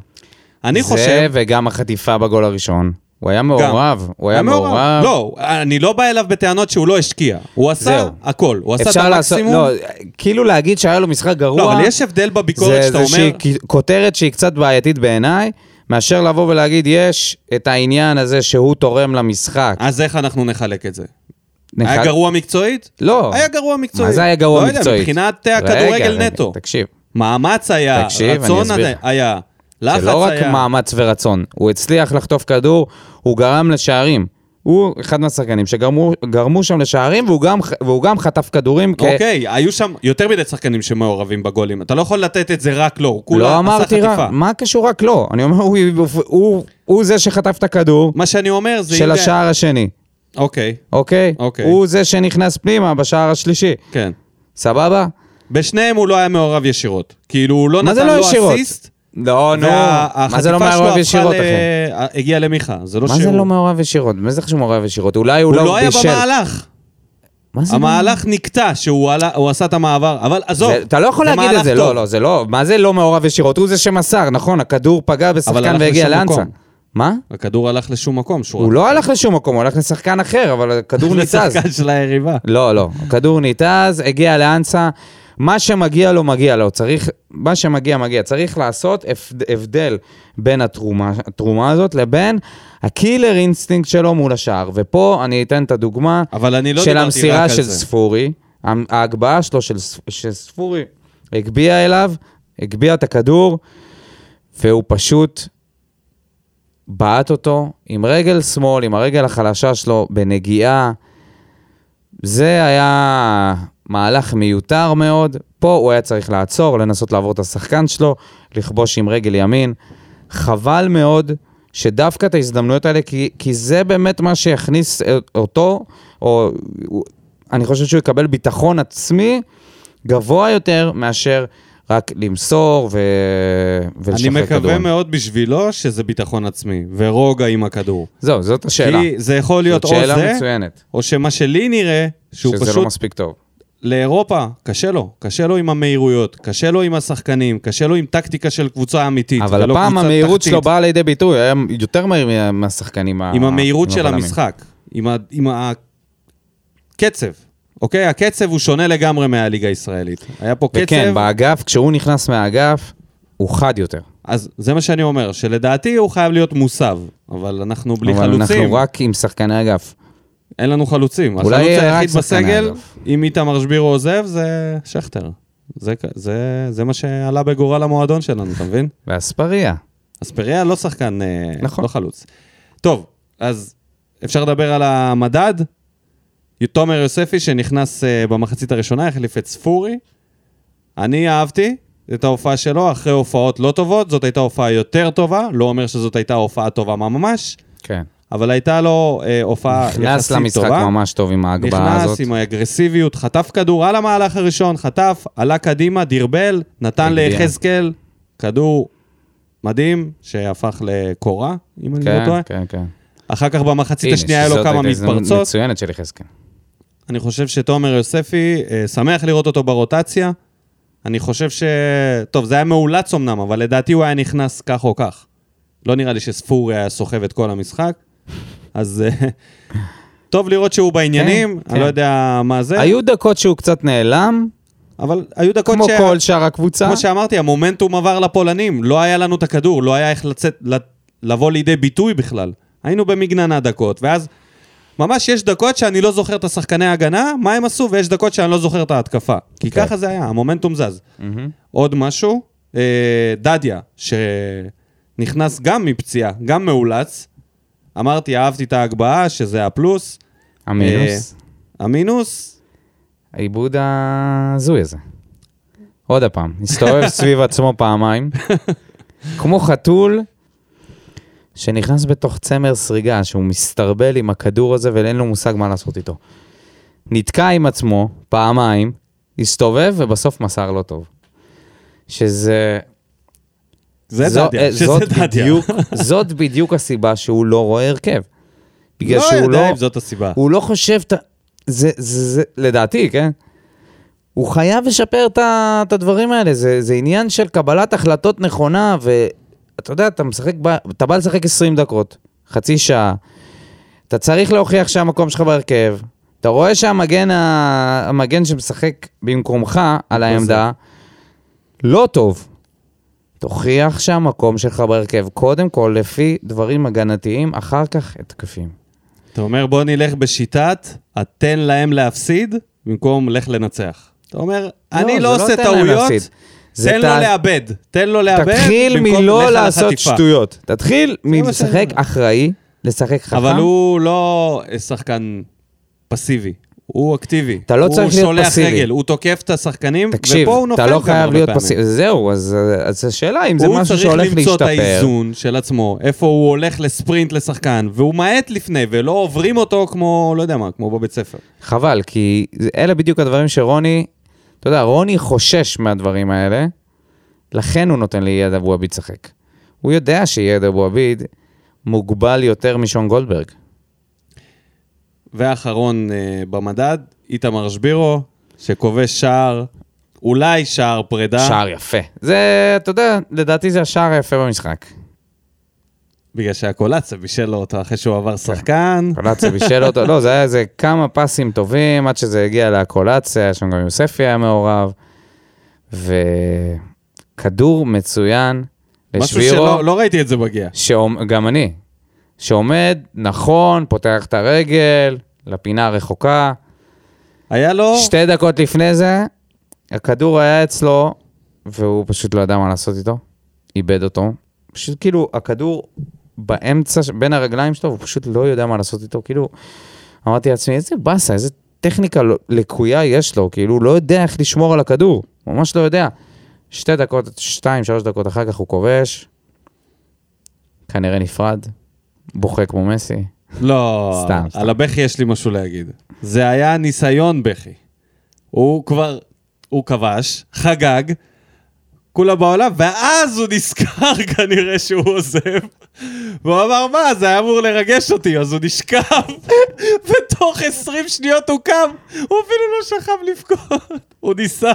אני זה חושב... וגם החטיפה בגול הראשון. הוא היה מעורב, הוא היה מעורב. לא, אני לא בא אליו בטענות שהוא לא השקיע. הוא עשה זהו. הכל. הוא עשה את אפשר לעשות, המקסימום. לא, כאילו להגיד שהיה לו משחק גרוע, לא, אבל יש הבדל בביקורת זה שאתה איזושהי אומר... כ- כותרת שהיא קצת בעייתית בעיניי, מאשר לבוא ולהגיד, יש את העניין הזה שהוא תורם למשחק. אז איך אנחנו נחלק את זה? נח- היה גרוע מקצועית? לא. היה גרוע מקצועית. מה זה היה גרוע לא יודע, מקצועית? מבחינת אה, רגע, הכדורגל נטו. תקשיב, מאמץ היה, תקשיב, רצון היה, לחץ זה לא רק היה. מאמץ ורצון, הוא הצליח לחטוף כדור, הוא גרם לשערים. הוא אחד מהשחקנים שגרמו גרמו שם לשערים, והוא גם, והוא גם חטף כדורים כ... אוקיי, היו שם יותר מדי שחקנים שמעורבים בגולים. אתה לא יכול לתת את זה רק לו, הוא כולה לא אמרתי. רק, מה קשור רק לו? אני אומר, הוא, הוא, הוא, הוא זה שחטף את הכדור מה שאני אומר זה... של השער השני, אוקיי, אוקיי? אוקיי. הוא זה שנכנס פנימה בשער השלישי, כן. סבבה? בשניהם הוא לא היה מעורב ישירות. כאילו, הוא לא מה נתן לא לו ישירות? אסיסט, לא, נו, מה זה לא מעורב ישירות, אחי? אחי? הגיע למיכה, זה לא מה שהוא... זה לא מעורב ישירות? מה זה חשוב מעורב ישירות? אולי הוא הוא לא לא היה בישל. במהלך. מה זה לא- המהלך נקטע שהוא עשה את המעבר, אבל עזוב, אתה לא יכול להגיד את זה. לא, לא, זה לא, מה זה לא מעורב ישירות? הוא זה שמסר, נכון, הכדור פגע בשחקן והגיע לאנסה. מה? הכדור הלך לשום מקום. הוא לא הלך לשום מקום, הוא הלך לשחקן אחר, אבל הכדור ניתז. לשחקן של היריבה. לא, לא, הכדור ניתז, הגיע לאנסה, מה שמגיע לו, מגיע לו. צריך, מה שמגיע, מגיע. צריך לעשות הבדל בין התרומה, התרומה הזאת לבין ה killer instinct שלו מול השער. ופה אני אתן את הדוגמה לא של המסירה של זה. ספורי, ההגבהה שלו של, של ספורי הגביה אליו, הגביה את הכדור, והוא פשוט בעט אותו עם רגל שמאל, עם הרגל החלשה שלו, בנגיעה. זה היה מהלך מיותר מאוד. פה הוא היה צריך לעצור, לנסות לעבור את השחקן שלו, לכבוש עם רגל ימין. חבל מאוד שדווקא את ההזדמנויות האלה, כי, כי זה באמת מה שיכניס אותו, או אני חושב שהוא יקבל ביטחון עצמי גבוה יותר מאשר רק למסור ו... ולשחרר אני כדורים. מקווה מאוד בשבילו שזה ביטחון עצמי, ורוגע עם הכדור. זהו, זאת השאלה. כי זה יכול להיות או זה, מצוינת, או שמה שלי נראה, שהוא שזה פשוט לא מספיק טוב. לאירופה, קשה לו. קשה לו עם המהירויות, קשה לו עם השחקנים, קשה לו עם טקטיקה של קבוצה אמיתית. אבל הפעם המהירות תחתית. שלו באה לידי ביטוי, היה יותר מהיר מה- מהשחקנים ה- עם המהירות של הבלמים. המשחק, עם, ה... עם הקצב, אוקיי? הקצב הוא שונה לגמרי מהליגה הישראלית. היה פה קצב, וכן, באגף, כשהוא נכנס מהאגף, הוא חד יותר. אז זה מה שאני אומר, שלדעתי הוא חייב להיות מוסב, אבל אנחנו בלי אבל חלוצים, אנחנו רק עם שחקני אגף. אין לנו חלוצים. אולי החלוץ היחיד בסגל. אם איתמר שבירו עוזב, זה שכטר. זה, זה, זה מה שעלה בגורל המועדון שלנו, אתה מבין? ואספריה. אספריה לא שחקן, אה, נכון. לא חלוץ. טוב, אז אפשר לדבר על המדד. תומר יוספי שנכנס אה, במחצית הראשונה, החליף את ספורי. אני אהבתי את ההופעה שלו, אחרי הופעות לא טובות, זאת הייתה הופעה יותר טובה, לא אומר שזאת הייתה הופעה טובה ממש, כן. אבל הייתה לו אה, הופעה יחסית טובה. נכנס למשחק ממש טוב עם ההגבהה הזאת. נכנס עם האגרסיביות, חטף כדור על המהלך הראשון, חטף, עלה קדימה, דרבל, נתן. ליחזקאל כדור מדהים, שהפך לקורה, אם אני לא כן, טועה. כן, כן. אחר כך במחצית השנייה היה לו כמה מתפרצות. מצוינת של יחזקאל. אני חושב שתומר יוספי, אה, שמח לראות אותו ברוטציה. אני חושב ש... טוב, זה היה מאולץ אמנם, אבל לדעתי הוא היה נכנס כך או כך. לא נראה לי שספורי היה סוחב את כל המשחק, אז אה, טוב לראות שהוא בעניינים, כן, אני לא כן. יודע מה זה, היו דקות שהוא קצת נעלם, אבל היו דקות כמו ש... כל שאר הקבוצה. כמו שאמרתי, המומנטום עבר לפולנים, לא היה לנו את הכדור, לא היה איך לצאת, לבוא לידי ביטוי בכלל. היינו במגננה דקות, ואז ממש יש דקות שאני לא זוכר את השחקני ההגנה, מה הם עשו, ויש דקות שאני לא זוכר את ההתקפה. כי כן. ככה זה היה, המומנטום זז. מהמם. עוד משהו, אה, דדיה, שנכנס גם מפציעה, גם מאולץ. אמרתי, אהבתי את ההגבהה, שזה הפלוס. המינוס. אה, המינוס, העיבוד ההזוי הזה. עוד הפעם, הסתובב סביב עצמו פעמיים, כמו חתול שנכנס בתוך צמר סריגה, שהוא מסתרבל עם הכדור הזה ואין לו מושג מה לעשות איתו. נתקע עם עצמו פעמיים, הסתובב ובסוף מסר לא טוב. שזה... זה דדיה, אה, שזה דדיה. בדיוק, זאת בדיוק הסיבה שהוא לא רואה הרכב. בגלל לא שהוא יודע לא... אם זאת הסיבה. הוא לא חושב, את ה- זה, זה, זה, לדעתי, כן? הוא חייב לשפר את הדברים האלה, זה, זה עניין של קבלת החלטות נכונה, ואתה יודע, אתה משחק, ב- אתה בא לשחק 20 דקות, חצי שעה, אתה צריך להוכיח שהמקום שלך בהרכב, אתה רואה שהמגן ה- המגן שמשחק במקומך על העמדה, לא טוב. תוכיח שהמקום שלך בהרכב, קודם כל לפי דברים הגנתיים, אחר כך התקפים. אתה אומר, בוא נלך בשיטת, התן להם להפסיד, במקום לך לנצח. אתה אומר, אני זה לא עושה להם טעויות, תן ת- לו לאבד. תן לו לאבד, תתחיל במקום מלא לך לעשות לחטיפה. שטויות. תתחיל מלשחק אחראי, לשחק חכם. אבל הוא לא שחקן פסיבי, הוא אקטיבי. אתה לא צריך להיות הוא שולח פסיבי. רגל, הוא תוקף את השחקנים, תקשיב, ופה הוא נופל אתה לא גם חייב הרבה להיות פעמים. פסיבי. זהו, אז אז השאלה אם זה הוא משהו צריך שהולך למצוא את להשתפר. האיזון של עצמו, איפה הוא הולך לספרינט לשחקן, והוא מאט לפני, ולא עוברים אותו כמו, לא יודע מה, כמו בבית ספר. חבל, כי אלה בדיוק הדברים שרוני, אתה יודע, רוני חושש מהדברים האלה, לכן הוא נותן לאייד אבו עביד לשחק. הוא יודע שאייד אבו עביד מוגבל יותר משון גולדברג. ואחרון אה, במדד, איתמר שבירו, שכובש שער, אולי שער פרידה, שער יפה. זה, אתה יודע, לדעתי זה השער היפה במשחק. בגלל שהקולציה בישל לו אותו אחרי שהוא כן. עבר שחקן. קולציה בישל אותו, לא, זה היה איזה כמה פסים טובים עד שזה הגיע לקולציה, שם גם יוספי היה מעורב. וכדור מצוין משהו לשבירו, שלא לא ראיתי את זה מגיע. גם אני, שעומד נכון, פותח את הרגל, לפינה הרחוקה. היה לו... שתי דקות לפני זה, הכדור היה אצלו, והוא פשוט לא ידע מה לעשות איתו. איבד אותו. פשוט כאילו, הכדור באמצע, בין הרגליים שלו, הוא פשוט לא יודע מה לעשות איתו. כאילו, אמרתי לעצמי, איזה באסה, איזה טכניקה לא- לקויה יש לו, כאילו, הוא לא יודע איך לשמור על הכדור. ממש לא יודע. שתי דקות, שתיים, שלוש דקות אחר כך הוא כובש. כנראה נפרד, בוכה כמו מסי. לא, סתם, סתם. על הבכי יש לי משהו להגיד. זה היה ניסיון בכי. הוא כבר, הוא כבש, חגג, כולה בעולם, ואז הוא נזכר כנראה שהוא עוזב. והוא אמר, מה, זה היה אמור לרגש אותי, אז הוא נשכב, ותוך 20 שניות הוא קם, הוא אפילו לא שכב לבכות. הוא ניסה,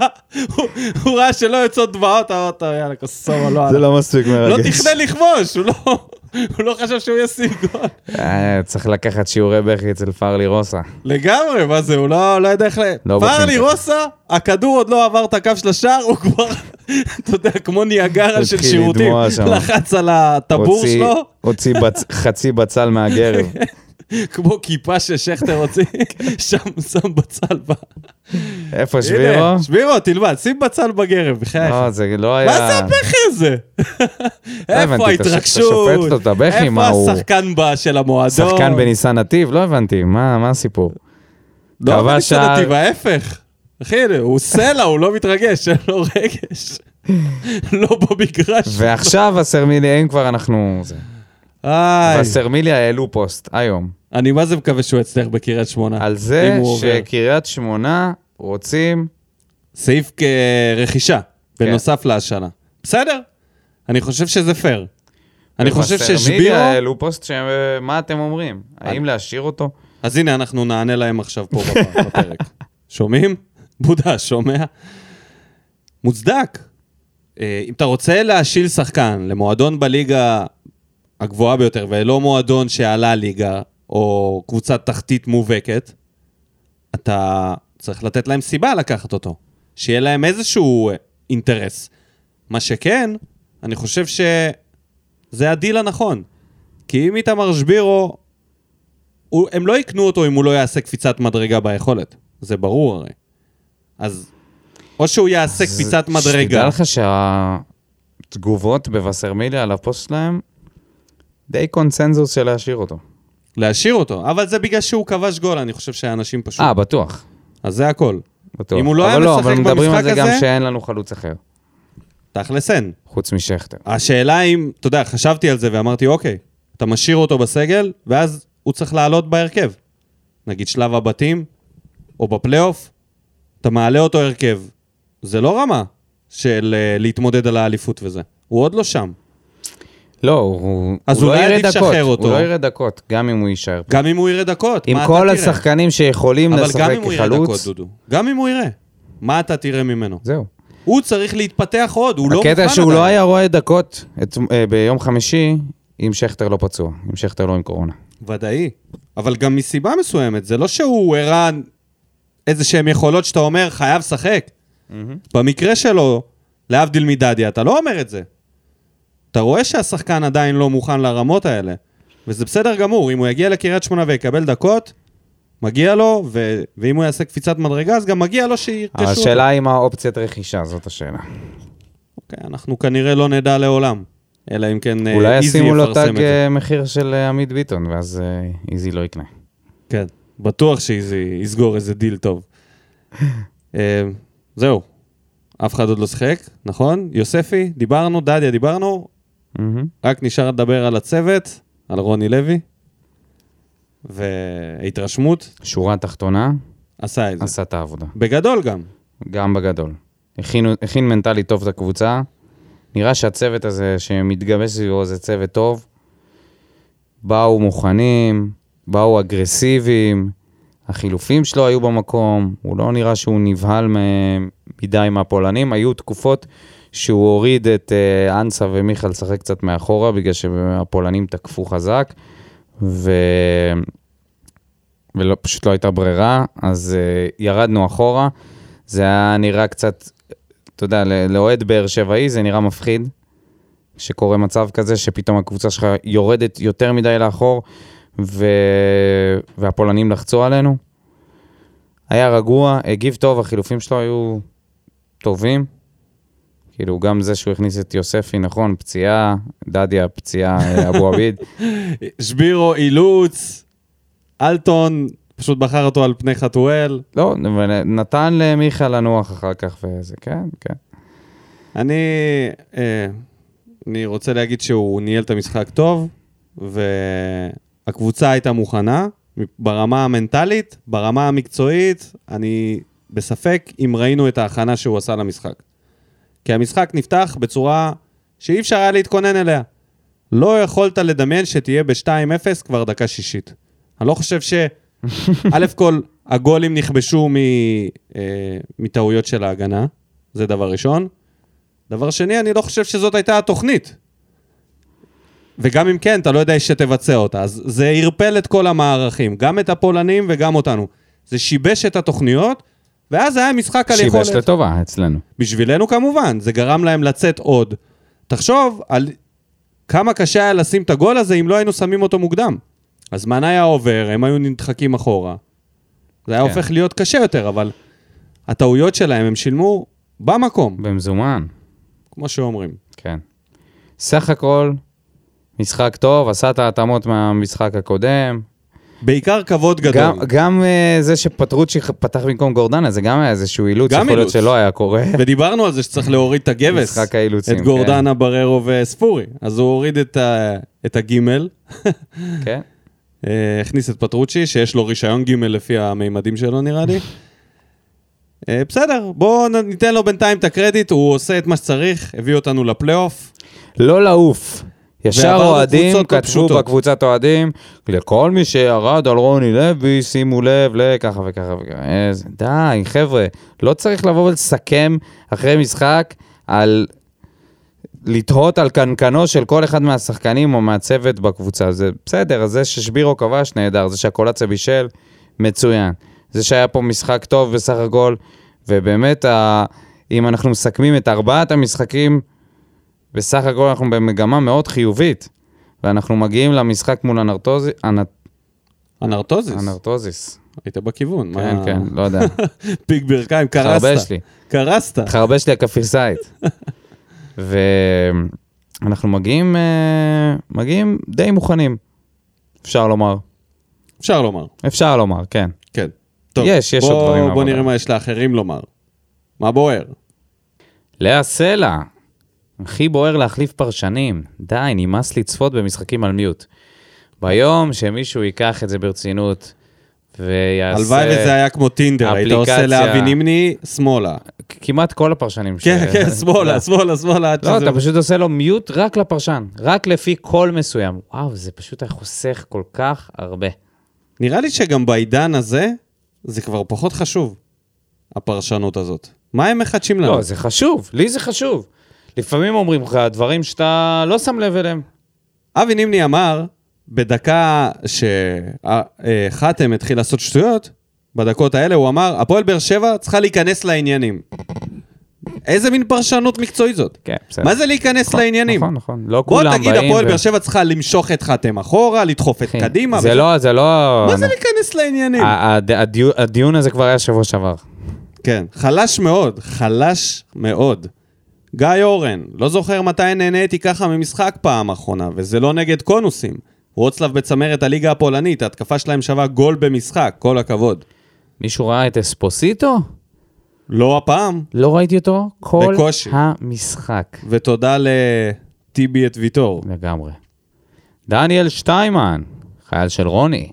הוא, הוא ראה שלא יוצאות דמעות, אמר, טוב, יאללה, כוסומה, לא הלך." לא מספיק לא תכנן לכבוש, הוא לא, הוא לא חשב שהוא ישים גול. אה, צריך לקחת שיעורי בכי אצל פארלי רוסה. לגמרי, מה זה, הוא לא, לא יודע איך ל... לא פרלי. רוסה, הכדור עוד לא עבר את הקו של השער, הוא כבר, אתה יודע, כמו ניאגרה של שירותים. לחץ על הטבור שלו, הוציא חצי בצל מהגרב. כמו כיפה ששכטר הוציא, שם שם בצל ב... איפה שבירו? שבירו, תלמד, שים בצל בגרב, בחייך. לא, זה לא היה... מה זה הבכי הזה? איפה ההתרגשות? איפה השחקן של המועדון? שחקן בניסן נתיב? לא הבנתי, מה הסיפור? לא בניסן. נתיב, ההפך. אחי, הוא סלע, הוא לא מתרגש, אין לו רגש. לא במגרש. ועכשיו הסרמיליה, אם כבר אנחנו... איי, והסרמיליה העלו פוסט היום. אני מה זה מקווה שהוא יצליח בקריית שמונה. על אם זה הוא עובר. שקריית שמונה רוצים... סעיף רכישה, בנוסף להשאלה. בסדר, אני חושב שזה פייר. אני חושב ששבירו... העלו פוסט. מה אתם אומרים? האם להשאיר אותו? אז הנה, אנחנו נענה להם עכשיו פה בפ- בפרק. שומעים? בודה, שומע? מוצדק. אה, אם אתה רוצה להשיל שחקן למועדון בליגה הגבוהה ביותר, ולא מועדון שעלה ליגה, או קבוצת תחתית מובהקת, אתה צריך לתת להם סיבה לקחת אותו. שיהיה להם איזשהו אה, אינטרס. מה שכן, אני חושב שזה הדיל הנכון. כי אם איתמר שבירו, הוא, הם לא יקנו אותו אם הוא לא יעשה קפיצת מדרגה ביכולת. זה ברור הרי. אז או שהוא יעשה קפיצת שתדע מדרגה. לך שהתגובות בווסרמיליה על הפוסט שלהם, די קונצנזוס של להשאיר אותו. להשאיר אותו, אבל זה בגלל שהוא כבש גול, אני חושב שהאנשים פשוט... אה, בטוח. אז זה הכל. בטוח. אם הוא לא היה אבל משחק אבל מדברים על במשחק זה גם הזה- שאין לנו חלוץ אחר, תכלס אין. חוץ משכטר. השאלה אם, אתה יודע, חשבתי על זה ואמרתי, אוקיי, אתה משאיר אותו בסגל, ואז הוא צריך לעלות בהרכב. נגיד שלב הבתים, או בפלייאוף, אתה מעלה אותו הרכב. זה לא רמה של uh, להתמודד על האליפות וזה. הוא עוד לא שם. לא, הוא אז הוא לא עדיף דקות, אותו. הוא לא יראה דקות, גם אם הוא יישאר פה. גם אם הוא יראה דקות, עם כל אתה תראה? השחקנים שיכולים אבל לשחק גם אם הוא יראה דקות, כחלוץ, דודו. גם אם הוא יראה. מה אתה תראה ממנו? זהו. הוא צריך להתפתח עוד, הוא לא מוכן הקטע עדיין. שהוא לא היה רואה דקות את- אה, ביום חמישי, אם שכטר לא פצוע, אם שכטר לא עם קורונה. ודאי. אבל גם מסיבה מסוימת, זה לא שהוא הראה איזה שהם יכולות שאתה אומר, חייב לשחק. במקרה שלו, להבדיל מדדיה, אתה לא אומר את זה. אתה רואה שהשחקן עדיין לא מוכן לרמות האלה. וזה בסדר גמור, אם הוא יגיע לקריית שמונה ויקבל דקות, מגיע לו, ו... ואם הוא יעשה קפיצת מדרגה, אז גם מגיע לו שירכשו. השאלה היא מה האופציית רכישה, זאת השאלה. אוקיי, אנחנו כנראה לא נדע לעולם. אלא אם כן אה, אולי איזי ישימו לו יפרסם תג את זה. אה, מחיר של אה, עמית ביטון, ואז אה, איזי לא יקנה. כן, בטוח שאיזי יסגור איזה דיל טוב. אה, זהו, אף אחד עוד לא שיחק, נכון? יוספי, דיברנו, דדיה, דיברנו, מהמם. רק נשאר לדבר על הצוות, על רוני לוי, והתרשמות, שורה תחתונה, עשה את זה. עשה את העבודה. בגדול גם. גם בגדול. הכין, הכין מנטלית טוב את הקבוצה. נראה שהצוות הזה שמתגבש סביבו זה צוות טוב. באו מוכנים, באו אגרסיביים, החילופים שלו היו במקום, הוא לא נראה שהוא נבהל מ- מדי מהפולנים. היו תקופות שהוא הוריד את אה, אנסה ומיכל לשחק קצת מאחורה, בגלל שהפולנים תקפו חזק, ו... ופשוט לא הייתה ברירה, אז uh, ירדנו אחורה. זה היה נראה קצת, אתה יודע, ל- לאוהד באר שבעי זה נראה מפחיד, שקורה מצב כזה שפתאום הקבוצה שלך יורדת יותר מדי לאחור, ו... והפולנים לחצו עלינו. היה רגוע, הגיב טוב, החילופים שלו היו טובים. כאילו, גם זה שהוא הכניס את יוספי, נכון, פציעה, דדיה, פציעה, אה, אבו עביד. שבירו, אילוץ, אלטון, פשוט בחר אותו על פני חתואל. לא, ונתן למיכה לנוח אחר כך וזה, כן, כן. אני... אה, אני רוצה להגיד שהוא ניהל את המשחק טוב, והקבוצה הייתה מוכנה, ברמה המנטלית, ברמה המקצועית, אני בספק אם ראינו את ההכנה שהוא עשה למשחק. כי המשחק נפתח בצורה שאי אפשר היה להתכונן אליה. לא יכולת לדמיין שתהיה ב-2-0 כבר דקה שישית. אני לא חושב ש... א' כל, הגולים נכבשו מ, אה, מטעויות של ההגנה, זה דבר ראשון. דבר שני, אני לא חושב שזאת הייתה התוכנית. וגם אם כן, אתה לא יודע שתבצע אותה. אז זה ערפל את כל המערכים, גם את הפולנים וגם אותנו. זה שיבש את התוכניות, ואז היה משחק על יכולת. שיבש לטובה אצלנו. בשבילנו כמובן, זה גרם להם לצאת עוד. תחשוב על כמה קשה היה לשים את הגול הזה אם לא היינו שמים אותו מוקדם. הזמן היה עובר, הם היו נדחקים אחורה. זה היה כן. הופך להיות קשה יותר, אבל הטעויות שלהם, הם שילמו במקום, במזומן, כמו שאומרים. כן. סך הכל, משחק טוב, עשה את ההתאמות מהמשחק הקודם. בעיקר כבוד גדול. גם, גם uh, זה שפטרוצ'י פתח במקום גורדנה, זה גם היה איזשהו אילוץ, יכול להיות. שלא היה קורה. ודיברנו על זה שצריך להוריד את הגבס. משחק האילוצים, את גורדנה, בררו וספורי. אז הוא הוריד את, ה... את הגימל, כן. אה, הכניס את פטרוצ'י, שיש לו רישיון גימל לפי המימדים שלו נראה לי. אה, בסדר, בואו ניתן לו בינתיים את הקרדיט, הוא עושה את מה שצריך, הביא אותנו לפלייאוף. לא לעוף. ישר אוהדים לא כתבו. בקבוצת אוהדים, לכל מי שירד על רוני לוי, שימו לב לככה וככה וככה. איזה- די, חבר'ה, לא צריך לבוא ולסכם אחרי משחק על... לתהות על קנקנו של כל אחד מהשחקנים או מהצוות בקבוצה. זה בסדר, זה ששבירו כבש, נהדר. זה שהקולציה בישל, מצוין. זה שהיה פה משחק טוב בסך הכל, ובאמת, ה... אם אנחנו מסכמים את ארבעת המשחקים, בסך הכל אנחנו במגמה מאוד חיובית, ואנחנו מגיעים למשחק מול אנרטוזי, אנ... אנרטוזיס, אנרטוזיס. היית בכיוון. כן, מה- כן, לא יודע. פיק ברכיים, קרסת. חרבש לי. קרסת. חרבש לי הקפריסאית. ואנחנו מגיעים, אה, מגיעים די מוכנים, אפשר לומר. אפשר לומר, אפשר לומר, כן. כן. טוב, יש, יש בוא, עוד דברים בוא נראה. מה יש לאחרים לומר. מה בוער? לאה סלע, הכי בוער להחליף פרשנים. די, נמאס לצפות במשחקים על מיוט. ביום שמישהו ייקח את זה ברצינות ויעשה... הלוואי וזה היה כמו טינדר, היית עושה. לאבי נימני, שמאלה. כמעט כל הפרשנים ש... כן, כן, שמאלה, שמאלה, שמאלה. עד לא, אתה פשוט עושה לו מיוט רק לפרשן, רק לפי קול מסוים. וואו, זה פשוט היה חוסך כל כך הרבה. נראה לי שגם בעידן הזה, זה כבר פחות חשוב, הפרשנות הזאת. מה הם מחדשים לנו? לא, זה חשוב, לי זה חשוב. לפעמים אומרים לך דברים שאתה לא שם לב אליהם. אבי נימני אמר, בדקה שחתם התחיל לעשות שטויות, בדקות האלה הוא אמר, הפועל באר שבע צריכה להיכנס לעניינים. איזה מין פרשנות מקצועית זאת? כן, בסדר. מה זה להיכנס נכון, לעניינים? נכון, נכון. לא בוא כולם תגיד, באים הפועל ו- באר שבע צריכה למשוך את חתם אחורה, לדחוף את אחי, קדימה. זה וזה- לא, זה לא... מה זה להיכנס לעניינים? הד- הדיו- הדיון הזה כבר היה שבוע שעבר. כן, חלש מאוד, חלש מאוד. גיא אורן, לא זוכר מתי נהניתי ככה ממשחק פעם אחרונה, וזה לא נגד קונוסים. ווצלב בצמרת הליגה הפולנית, ההתקפה שלהם שווה גול במשחק, כל הכבוד. מישהו ראה את אספוסיטו? לא הפעם, לא ראיתי אותו כל בקושי. המשחק. ותודה לטיבי את ויטור. לגמרי. דניאל שטיימן, חייל של רוני.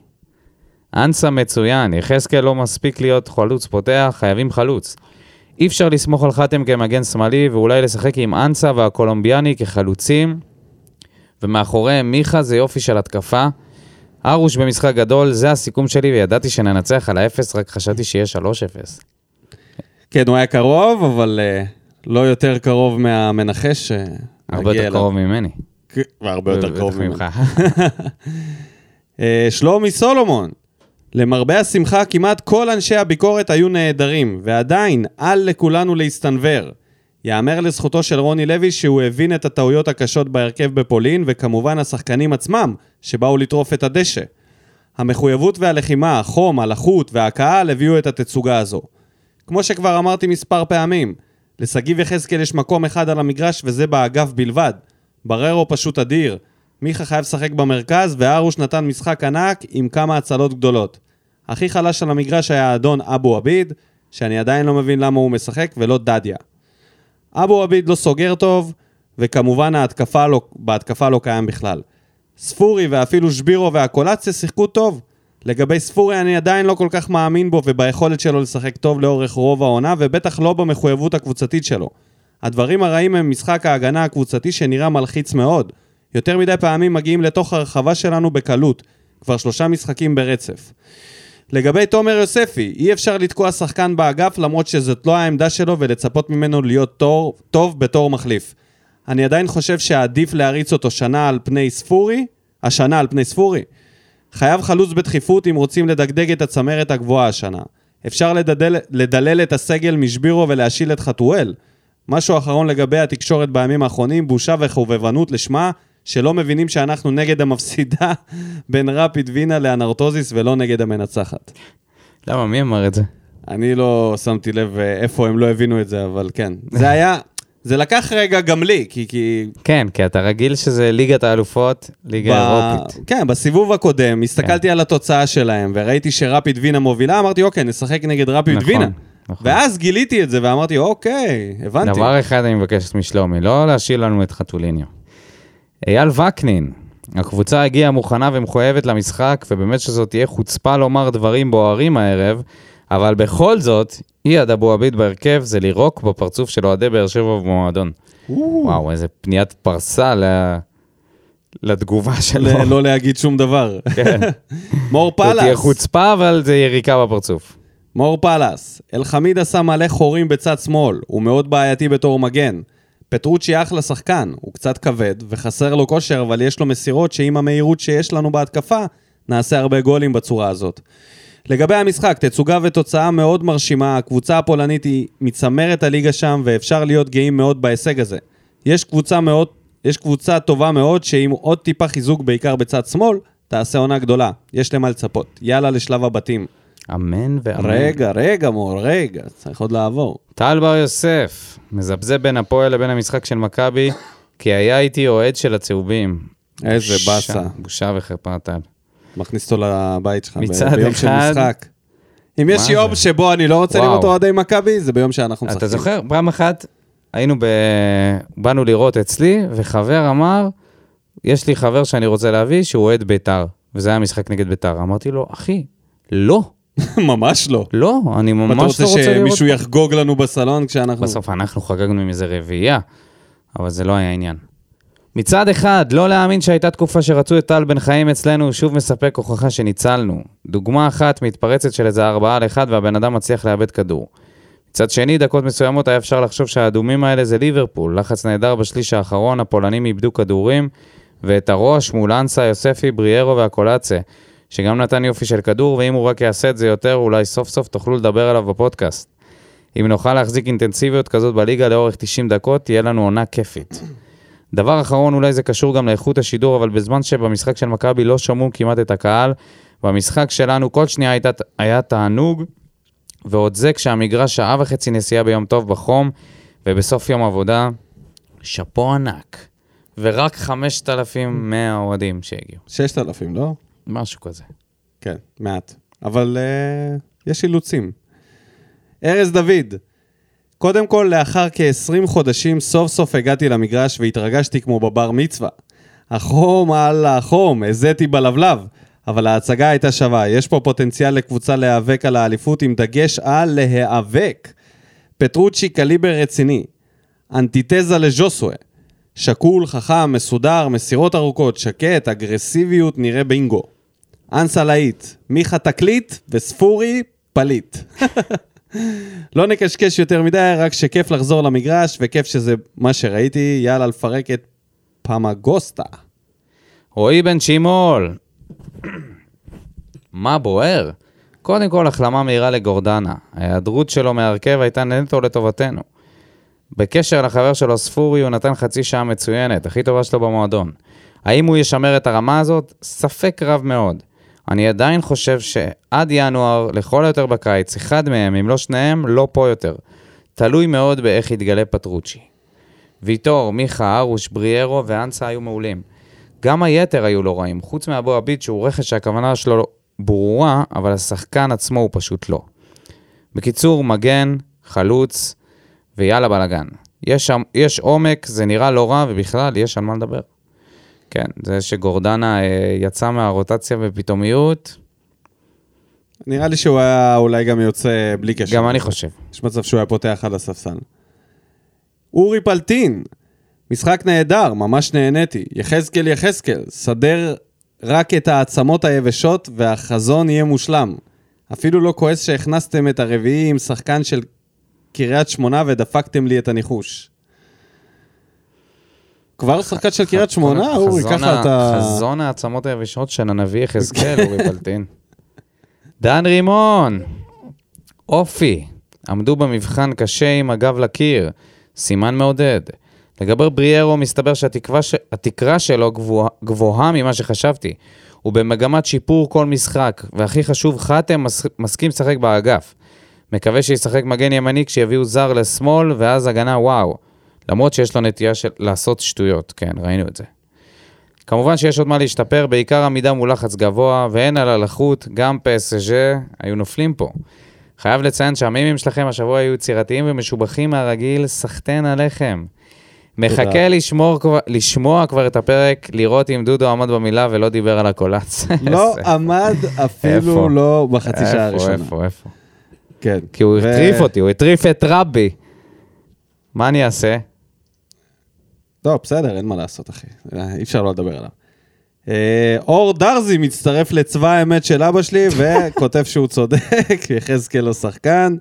אנסה מצוין, יחזקאל לא מספיק להיות חלוץ פותח, חייבים חלוץ. אי אפשר לסמוך על חתם כמגן שמאלי, ואולי לשחק עם אנסה והקולומביאני כחלוצים, ומאחוריהם מיכה זה יופי של התקפה. ארוש במשחק גדול, זה הסיכום שלי, וידעתי שננצח על האפס, רק חשבתי שיהיה 3-0. כן, הוא היה קרוב, אבל uh, לא יותר קרוב מהמנחש שנגיע הרבה יותר קרוב ממני. כן, והרבה יותר קרוב ממך. אה, שלומי סולומון, למרבה השמחה כמעט כל אנשי הביקורת היו נהדרים, ועדיין אל לכולנו להסתנוור. יאמר לזכותו של רוני לוי שהוא הבין את הטעויות הקשות בהרכב בפולין, וכמובן השחקנים עצמם, שבאו לטרוף את הדשא. המחויבות והלחימה, החום, הלחות והקהל הביאו את התצוגה הזו. כמו שכבר אמרתי מספר פעמים, לשגיב יחזקאל יש מקום אחד על המגרש וזה באגף בלבד. בררו פשוט אדיר. מיכה חייב לשחק במרכז, וארוש נתן משחק ענק עם כמה הצלות גדולות. הכי חלש על המגרש היה האדון אבו עביד, שאני עדיין לא מבין למה הוא משחק, ולא דדיה. אבו עביד לא סוגר טוב, וכמובן ההתקפה לא, בהתקפה לא קיים בכלל. ספורי ואפילו שבירו והקולציה שיחקו טוב. לגבי ספורי אני עדיין לא כל כך מאמין בו וביכולת שלו לשחק טוב לאורך רוב העונה, ובטח לא במחויבות הקבוצתית שלו. הדברים הרעים הם משחק ההגנה הקבוצתי שנראה מלחיץ מאוד. יותר מדי פעמים מגיעים לתוך הרחבה שלנו בקלות, כבר שלושה משחקים ברצף. לגבי תומר יוספי, אי אפשר לתקוע שחקן באגף למרות שזאת לא העמדה שלו ולצפות ממנו להיות טוב, טוב בתור מחליף. אני עדיין חושב שעדיף להריץ אותו שנה על פני ספורי, השנה על פני ספורי. חייב חלוץ בדחיפות אם רוצים לדגדג את הצמרת הגבוהה השנה. אפשר לדלל, לדלל את הסגל משבירו ולהשיל את חתואל. משהו אחרון לגבי התקשורת בימים האחרונים, בושה וחובבנות לשמה, שלא מבינים שאנחנו נגד המפסידה בין רפיד וינה לאנרטוזיס ולא נגד המנצחת. למה, מי אמר את זה? אני לא שמתי לב אה, איפה הם לא הבינו את זה, אבל כן. זה היה, זה לקח רגע גם לי, כי... כי כן, כי אתה רגיל שזה ליגת האלופות, ליגה אירופית. כן, בסיבוב הקודם, הסתכלתי כן. על התוצאה שלהם, וראיתי שרפיד וינה מובילה, אמרתי, אוקיי, נשחק נגד רפיד נכון, וינה. נכון. ואז גיליתי את זה ואמרתי, אוקיי, הבנתי. דבר אחד אני מבקש משלומי, לא להשאיר לנו את חתוליניו. אייל וקנין, הקבוצה הגיעה מוכנה ומחויבת למשחק, ובאמת שזאת תהיה חוצפה לומר דברים בוערים הערב, אבל בכל זאת, אייד אבו עביד בהרכב זה לירוק בפרצוף של אוהדי באר שבע במועדון. וואו, איזה פניית פרסה ל... לתגובה שלו. לא להגיד שום דבר. כן. מור זאת תהיה פלס, חוצפה, אבל זה יריקה בפרצוף. מור פלס, אלחמיד עשה מלא חורים בצד שמאל, הוא מאוד בעייתי בתור מגן. פטרוצ'י אחלה שחקן, הוא קצת כבד וחסר לו כושר, אבל יש לו מסירות שעם המהירות שיש לנו בהתקפה, נעשה הרבה גולים בצורה הזאת. לגבי המשחק, תצוגה ותוצאה מאוד מרשימה, הקבוצה הפולנית היא מצמרת הליגה שם, ואפשר להיות גאים מאוד בהישג הזה. יש קבוצה מאוד, יש קבוצה טובה מאוד, שעם עוד טיפה חיזוק, בעיקר בצד שמאל, תעשה עונה גדולה. יש למה לצפות. יאללה לשלב הבתים. אמן ואמן. רגע, רגע, מור, רגע, צריך עוד לעבור. טל בר יוסף, מזבזב בין הפועל לבין המשחק של מכבי, כי היה איתי אוהד של הצהובים. איזה באסה. בושה וחרפה, טל. מכניס אותו לבית שלך מצד ביום של אחד- משחק. אם יש יום זה? שבו אני לא רוצה. לראות אוהדי מכבי, זה ביום שאנחנו משחקים. אתה זוכר, פעם אחת היינו ב... באנו לראות אצלי, וחבר אמר, יש לי חבר שאני רוצה להביא שהוא אוהד בית"ר, וזה היה משחק נגד בית"ר. אמרתי לו, אחי, לא, ממש לא. לא, אני אתה ממש רוצה לא רוצה לראות... שמישהו יחגוג לנו בסלון כשאנחנו... בסוף אנחנו חגגנו עם איזה רביעייה, אבל זה לא היה עניין. מצד אחד, לא להאמין שהייתה תקופה שרצו את טל בן חיים אצלנו, שוב מספק הוכחה שניצלנו. דוגמה אחת מתפרצת של איזה ארבעה על אחד והבן אדם מצליח לאבד כדור. מצד שני, דקות מסוימות היה אפשר לחשוב שהאדומים האלה זה ליברפול. לחץ נהדר בשליש האחרון, הפולנים איבדו כדורים, ואת הראש מול אנסה, יוספי, בריארו והקולצה, שגם נתן יופי של כדור, ואם הוא רק יעשה את זה יותר, אולי סוף סוף תוכלו לדבר עליו בפודקאסט. אם נוכל להחזיק אינטנסיביות כזאת בליגה לאורך 90 דקות, תהיה לנו עונה כיפית. דבר אחרון, אולי זה קשור גם לאיכות השידור, אבל בזמן שבמשחק של מכבי לא שמעו כמעט את הקהל, במשחק שלנו כל שנייה הייתה, היה תענוג, ועוד זה כשהמגרש שעה וחצי נסיעה ביום טוב בחום, ובסוף יום עבודה, שאפו ענק. ורק 5,100 אוהדים שהגיעו. 6,000, לא? משהו כזה. כן, מעט. אבל uh, יש אילוצים. ארז דוד, קודם כל, לאחר כ-20 חודשים, סוף סוף הגעתי למגרש והתרגשתי כמו בבר מצווה. החום על החום, הזיתי בלבלב, אבל ההצגה הייתה שווה. יש פה פוטנציאל לקבוצה להיאבק על האליפות עם דגש על להיאבק. פטרוצ'י קליבר רציני, אנטיתזה לז'וסווה. שקול, חכם, מסודר, מסירות ארוכות, שקט, אגרסיביות, נראה בינגו. אנסה להיט, מיכה תקליט וספורי פליט. לא נקשקש יותר מדי, רק שכיף לחזור למגרש, וכיף שזה מה שראיתי, יאללה לפרק את פמגוסטה. רועי בן שימול, מה בוער? קודם כל, החלמה מהירה לגורדנה. ההיעדרות שלו מהרכב הייתה נטו לטובתנו. בקשר לחבר שלו ספורי, הוא נתן חצי שעה מצוינת, הכי טובה שלו במועדון. האם הוא ישמר את הרמה הזאת? ספק רב מאוד. אני עדיין חושב שעד ינואר, לכל היותר בקיץ, אחד מהם, אם לא שניהם, לא פה יותר. תלוי מאוד באיך יתגלה פטרוצ'י. ויטור, מיכה, ארוש, בריארו ואנסה היו מעולים. גם היתר היו לא רעים, חוץ מאבו עביד שהוא רכש שהכוונה שלו ברורה, אבל השחקן עצמו הוא פשוט לא. בקיצור, מגן, חלוץ ויאללה בלאגן. יש, יש עומק, זה נראה לא רע, ובכלל, יש על מה לדבר. כן, זה שגורדנה אה, יצא מהרוטציה בפתאומיות, נראה לי שהוא היה אולי גם יוצא בלי קשר. גם אני חושב. יש מצב שהוא היה פותח על הספסל. אורי פלטין, משחק נהדר, ממש נהניתי. יחזקאל יחזקאל, סדר רק את העצמות היבשות והחזון יהיה מושלם. אפילו לא כועס שהכנסתם את הרביעי עם שחקן של קריית שמונה ודפקתם לי את הניחוש. כבר שחקן של קריית שמונה, אורי, ככה אתה... חזון העצמות היבשות של הנביא יחזקאל, אורי פלטין. דן רימון, אופי, עמדו במבחן קשה עם הגב לקיר, סימן מעודד. לגבי בריארו, מסתבר שהתקווה ש... התקרה שלו גבוה... גבוהה ממה שחשבתי. הוא במגמת שיפור כל משחק, והכי חשוב, חתם מס... מסכים לשחק באגף. מקווה שישחק מגן ימני כשיביאו זר לשמאל, ואז הגנה וואו. למרות שיש לו נטייה של לעשות שטויות, כן, ראינו את זה. כמובן שיש עוד מה להשתפר, בעיקר עמידה מול לחץ גבוה, והן על הלחות, גם PSG היו נופלים פה. חייב לציין שהמימים שלכם השבוע היו יצירתיים ומשובחים מהרגיל, סחטיין עליכם. מחכה לשמור, לשמוע כבר את הפרק, לראות אם דודו עמד במילה ולא דיבר על הקולץ. לא עמד איפה? אפילו לא בחצי שעה איפה, הראשונה. איפה, איפה? כן. כי הוא ו- הטריף אותי, הוא הטריף את רבי. מה אני אעשה? לא, בסדר, אין מה לעשות, אחי. אי אפשר לא לדבר עליו. אה, אור דרזי מצטרף לצבא האמת של אבא שלי, וכותב שהוא צודק, יחזקאל לא שחקן.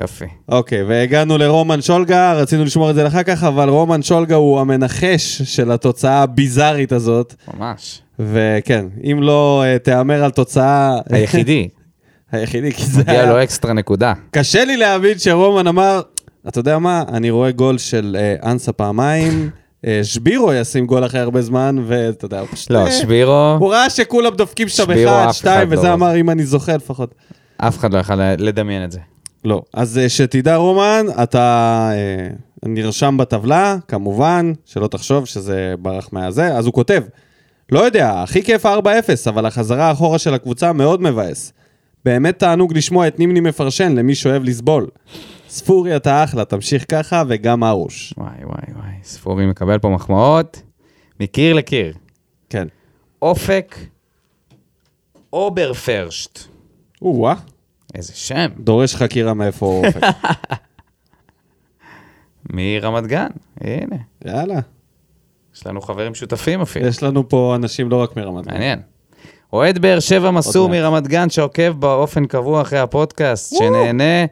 יופי. אוקיי, והגענו לרומן שולגה, רצינו לשמור את זה לאחר כך, אבל רומן שולגה הוא המנחש של התוצאה הביזארית הזאת. ממש. וכן, אם לא אה, תהמר על תוצאה... היחידי, היחידי, כי זה מגיע היה... לו אקסטרה נקודה. קשה לי להבין שרומן אמר, אתה יודע מה, אני רואה גול של אה, אנסה פעמיים, אה, שבירו ישים גול אחרי הרבה זמן, ואתה יודע, הוא פשוט... לא, אה, שבירו, הוא ראה שכולם דופקים שם אחד, שתיים, לא וזה זה. אמר, אם אני זוכה לפחות. אף אחד לא יכל לדמיין את זה. לא. אז אה, שתדע, רומן, אתה נרשם בטבלה, כמובן, שלא תחשוב שזה ברח מהזה, אז הוא כותב, לא יודע, הכי כיף 4-0, אבל החזרה אחורה של הקבוצה מאוד מבאס. באמת תענוג לשמוע את נימני מפרשן למי שאוהב לסבול. ספורי אתה אחלה, תמשיך ככה, וגם ארוש. וואי, וואי, וואי, ספורי מקבל פה מחמאות מקיר לקיר. כן. אופק אוברפרשט. או-אה, איזה שם. דורש חקירה מאיפה אופק. מרמת גן, הנה. יאללה. יש לנו חברים שותפים אפילו. יש לנו פה אנשים לא רק מרמת גן. מעניין. אוהד באר שבע מסור. מרמת גן שעוקב באופן קבוע אחרי הפודקאסט, שנהנה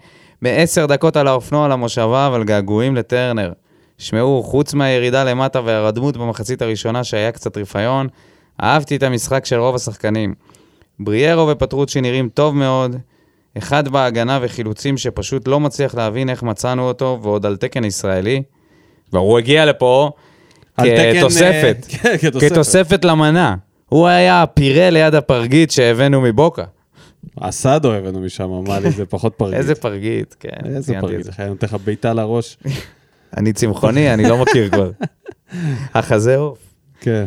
מעשר דקות על האופנוע למושבה, אבל געגועים לטרנר. שמעו, חוץ מהירידה למטה והרדמות במחצית הראשונה שהיה קצת רפיון, אהבתי את המשחק של רוב השחקנים. בריארו ופטרוצ'י נראים טוב מאוד, אחד בהגנה וחילוצים שפשוט לא מצליח להבין איך מצאנו אותו, ועוד על תקן ישראלי. והוא הגיע לפה אה, כתוספת. כתוספת למנה. הוא היה הפירה ליד הפרגית שהבאנו מבוקה. אסדו הבאנו משם, אמר לי, זה פחות פרגית. איזה פרגית, כן. איזה פרגית, זה. חייב נותן לך בעיטה לראש. אני צמחוני, אני לא מכיר כבר. החזה עוף. כן.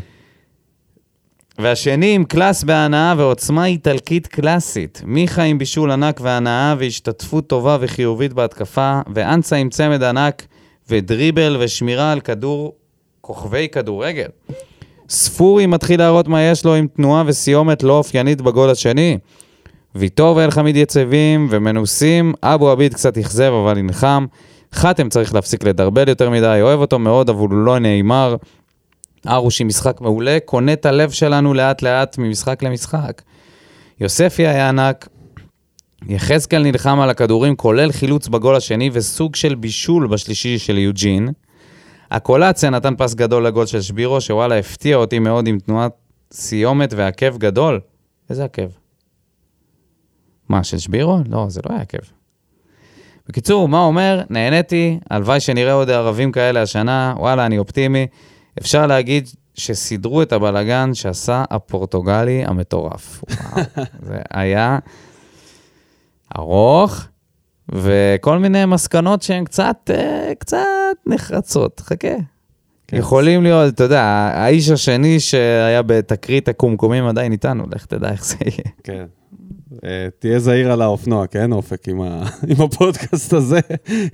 והשני עם קלאס בהנאה ועוצמה איטלקית קלאסית. מיכה עם בישול ענק והנאה והשתתפות טובה וחיובית בהתקפה, ואנסה עם צמד ענק ודריבל ושמירה על כדור, כוכבי כדורגל. ספורי מתחיל להראות מה יש לו עם תנועה וסיומת לא אופיינית בגול השני. ויטור ואלחמיד יציבים ומנוסים, אבו עביד קצת אכזב אבל נלחם. חתם צריך להפסיק לדרבל יותר מדי, אוהב אותו מאוד אבל הוא לא נאמר. ארוש עם משחק מעולה, קונה את הלב שלנו לאט לאט ממשחק למשחק. יוספי היה ענק, יחזקאל נלחם על הכדורים, כולל חילוץ בגול השני וסוג של בישול בשלישי של יוג'ין. הקולציה נתן פס גדול לגול של שבירו, שוואלה הפתיע אותי מאוד עם תנועת סיומת ועקב גדול. איזה עקב? מה, של שבירו? לא, זה לא היה עקב. בקיצור, מה אומר? נהניתי, הלוואי שנראה עוד ערבים כאלה השנה, וואלה, אני אופטימי. אפשר להגיד שסידרו את הבלגן שעשה הפורטוגלי המטורף. וואו, זה היה ארוך, וכל מיני מסקנות שהן קצת, אה, קצת נחרצות. חכה. כן. יכולים להיות, אתה יודע, האיש השני שהיה בתקרית הקומקומים עדיין איתנו, לך תדע איך זה יהיה. כן. אה, תהיה זהיר על האופנוע, כן, אופק, עם, ה... עם הפודקאסט הזה.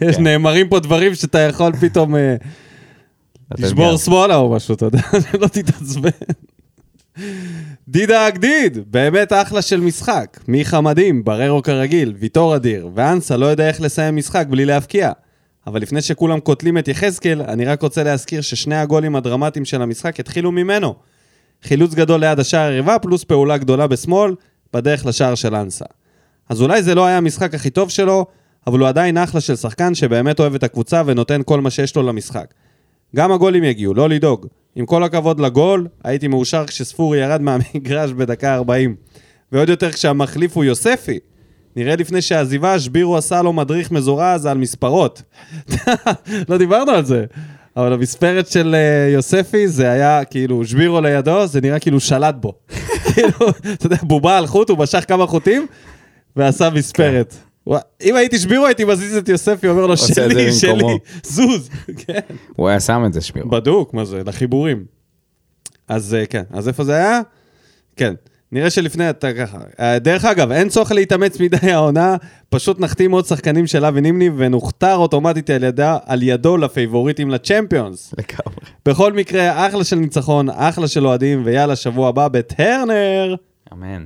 יש, כן. נאמרים פה דברים שאתה יכול פתאום אה, לשבור. שמאלה או משהו, אתה יודע, שלא תתעצבן. דידה אגדיד, באמת אחלה של משחק. מיכה מדהים, בררו כרגיל, ויטור אדיר, ואנסה לא יודע איך לסיים משחק בלי להבקיע. אבל לפני שכולם קוטלים את יחזקאל, אני רק רוצה להזכיר ששני הגולים הדרמטיים של המשחק התחילו ממנו. חילוץ גדול ליד השער היריבה, פלוס פעולה גדולה בשמאל, בדרך לשער של אנסה. אז אולי זה לא היה המשחק הכי טוב שלו, אבל הוא עדיין אחלה של שחקן שבאמת אוהב את הקבוצה ונותן כל מה שיש לו למשחק. גם הגולים יגיעו, לא לדאוג. עם כל הכבוד לגול, הייתי מאושר כשספורי ירד מהמגרש בדקה 40. ועוד יותר כשהמחליף הוא יוספי. נראה לפני שהעזיבה, שבירו עשה לו מדריך מזורז על מספרות. לא דיברנו על זה. אבל המספרת של אה, יוספי זה היה כאילו שבירו לידו, זה נראה כאילו שלט בו. כאילו, אתה יודע, בובה על חוט, הוא משך כמה חוטים ועשה מספרת. ווא, אם הייתי שבירו הייתי מזיז את יוספי, אומר לו שלי, שלי, במקומו." זוז. כן. הוא היה שם את זה, שבירו. בדוק, מה זה, לחיבורים. אז אה, כן, אז איפה זה היה? כן. נראה שלפני, אתה ככה. אה, דרך אגב, אין צורך להתאמץ מדי העונה, פשוט נחתים עוד שחקנים של אבי נימני ונוכתר אוטומטית על, ידה, על ידו לפייבוריטים לצ'מפיונס. לגמרי. בכל מקרה, אחלה של ניצחון, אחלה של אוהדים, ויאללה, שבוע הבא בטרנר. אמן.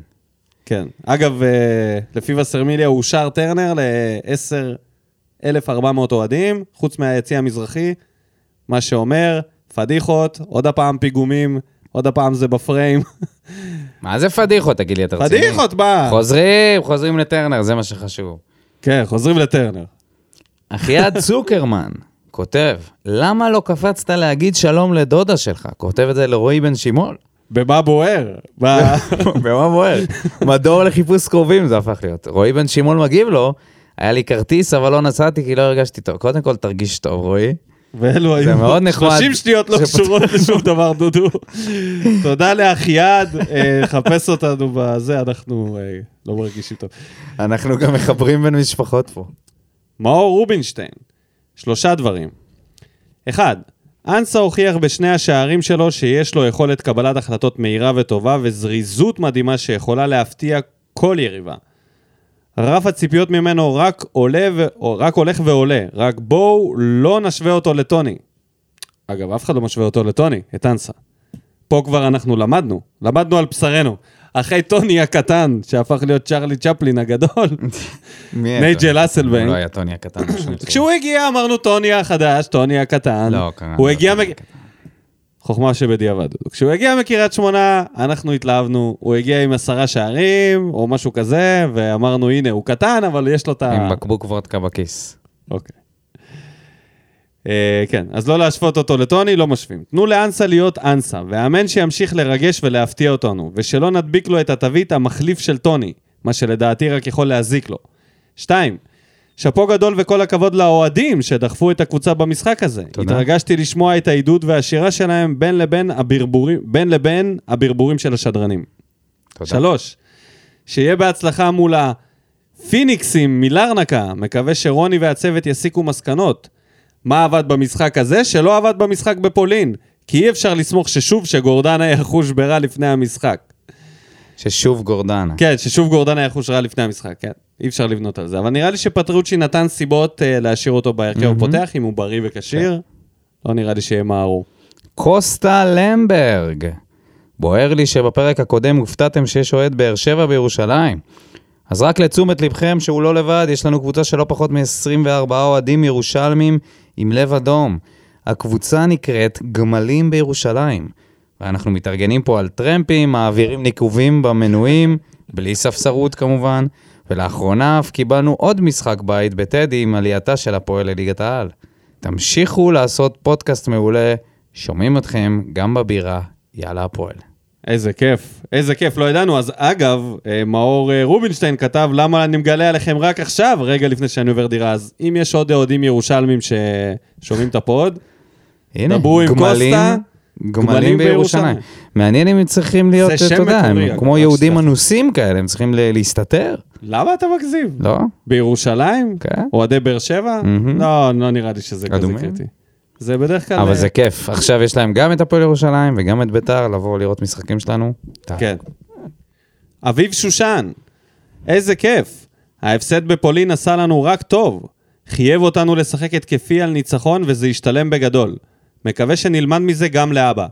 כן. אגב, אה, לפי וסרמיליה אושר טרנר ל-10,400 אוהדים, חוץ מהיציא המזרחי, מה שאומר, פדיחות, עוד הפעם פיגומים, עוד הפעם זה בפריים. מה זה פדיחות, תגיד לי, אתה רציני? פדיחות, מה? חוזרים, חוזרים לטרנר, זה מה שחשוב. כן, חוזרים לטרנר. אחיעד צוקרמן כותב, למה לא קפצת להגיד שלום לדודה שלך? כותב את זה לרועי בן שימול. במה בוער? במה בוער? מדור לחיפוש קרובים זה הפך להיות. רועי בן שימול מגיב לו, היה לי כרטיס אבל לא נסעתי כי לא הרגשתי טוב. קודם כל תרגיש טוב, רועי. ואלו היו מאוד נחמד. 30 שניות לא קשורות לשום דבר, דודו. תודה לאחיעד, אה, חפש אותנו בזה, אנחנו אה, לא מרגישים טוב. אנחנו גם מחברים בין משפחות פה. מאור רובינשטיין, שלושה דברים. אחד, אנסה הוכיח בשני השערים שלו שיש לו יכולת קבלת החלטות מהירה וטובה וזריזות מדהימה שיכולה להפתיע כל יריבה. רף הציפיות ממנו רק עולה ו... רק הולך ועולה, רק בואו לא נשווה אותו לטוני. אגב, אף אחד לא משווה אותו לטוני, את אנסה. פה כבר אנחנו למדנו, למדנו על בשרנו. אחרי טוני הקטן, שהפך להיות צ'רלי צ'פלין הגדול, נייג'ל? אסלבנק. הוא לא היה טוני הקטן. כשהוא הגיע אמרנו טוני החדש, טוני הקטן. לא, קרה. הוא הגיע... חוכמה שבדיעבד. כשהוא הגיע מקריית שמונה, אנחנו התלהבנו. הוא הגיע עם עשרה שערים, או משהו כזה, ואמרנו, הנה, הוא קטן, אבל יש לו את ה... עם בקבוק וודקה בכיס. אוקיי. אה, כן, אז לא להשוות אותו לטוני, לא משווים. תנו לאנסה להיות אנסה, והאמן שימשיך לרגש ולהפתיע אותנו, ושלא נדביק לו את התווית המחליף של טוני, מה שלדעתי רק יכול להזיק לו. שתיים, שאפו גדול וכל הכבוד לאוהדים שדחפו את הקבוצה במשחק הזה. תודה. התרגשתי לשמוע את העידוד והשירה שלהם בין לבין הברבורים, בין לבין הברבורים של השדרנים. תודה. שלוש, שיהיה בהצלחה מול הפיניקסים מלרנקה. מקווה שרוני והצוות יסיקו מסקנות. מה עבד במשחק הזה שלא עבד במשחק בפולין? כי אי אפשר לסמוך ששוב שגורדנה יחוש ברע לפני המשחק. ששוב גורדנה. כן, ששוב גורדנה יחוש רע לפני המשחק, כן. אי אפשר לבנות על זה. אבל נראה לי שפטרוצ'י נתן סיבות uh, להשאיר אותו בהרכב מהמם. הפותח, אם הוא בריא וכשיר. לא נראה לי שימהרו. קוסטה למברג. בוער לי שבפרק הקודם הופתעתם שיש אוהד באר שבע בירושלים. אז רק לתשומת לבכם שהוא לא לבד, יש לנו קבוצה של לא פחות מ-24 אוהדים ירושלמים עם לב אדום. הקבוצה נקראת גמלים בירושלים. ואנחנו מתארגנים פה על טרמפים, מעבירים ניקובים במנויים, בלי ספסרות כמובן, ולאחרונה אף קיבלנו עוד משחק בית בטדי עם עלייתה של הפועל לליגת העל. תמשיכו לעשות פודקאסט מעולה, שומעים אתכם גם בבירה, יאללה הפועל. איזה כיף, איזה כיף, לא ידענו. אז אגב, אה, מאור אה, רובינשטיין כתב, למה אני מגלה עליכם רק עכשיו, רגע לפני שאני עובר דירה. אז אם יש עוד אוהדים ירושלמים ששומעים את הפוד, הנה, דברו עם גמלים- קוסטה, גמלים בירושלים. מעניין אם הם צריכים להיות, אתה יודע, הם כמו יהודים. אנוסים כאלה, הם צריכים להסתתר, למה אתה מגזים? לא? בירושלים? כן. אוהדי באר שבע? לא, לא נראה לי שזה כזה? קריטי. זה בדרך כלל... אבל אה, זה כיף. עכשיו יש להם גם את הפועל ירושלים וגם את ביתר, לבוא לראות משחקים שלנו. כן. אביב שושן, איזה כיף. ההפסד בפולין עשה לנו רק טוב. חייב אותנו לשחק התקפי על ניצחון וזה ישתלם בגדול. מקווה שנלמד מזה גם לאבא.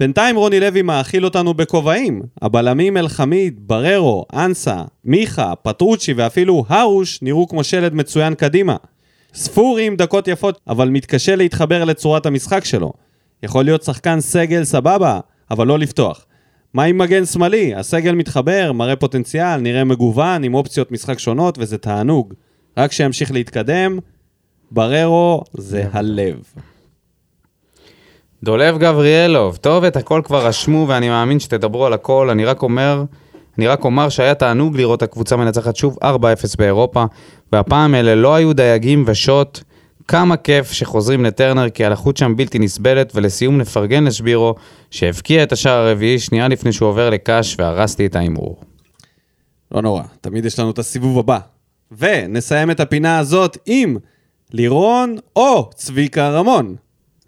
בינתיים רוני לוי מאכיל אותנו בכובעים. הבלמים אלחמיד, בררו, אנסה, מיכה, פטרוצ'י ואפילו הרוש נראו כמו שלד מצוין קדימה. ספורי עם דקות יפות, אבל מתקשה להתחבר לצורת המשחק שלו. יכול להיות שחקן סגל סבבה, אבל לא לפתוח. מה עם מגן שמאלי? הסגל מתחבר, מראה פוטנציאל, נראה מגוון, עם אופציות משחק שונות, וזה תענוג. רק שימשיך להתקדם, בררו זה הלב. דולב גבריאלוב, טוב, את הכל כבר רשמו ואני מאמין שתדברו על הכל, אני רק אומר, אני רק אומר שהיה תענוג לראות הקבוצה מנצחת שוב 4-0 באירופה, והפעם אלה לא היו דייגים ושוט. כמה כיף שחוזרים לטרנר כי הלחות שם בלתי נסבלת, ולסיום נפרגן לשבירו, שהבקיע את השער הרביעי שנייה לפני שהוא עובר לקאש והרסתי את ההימור. לא נורא, תמיד יש לנו את הסיבוב הבא. ונסיים את הפינה הזאת עם לירון או צביקה רמון.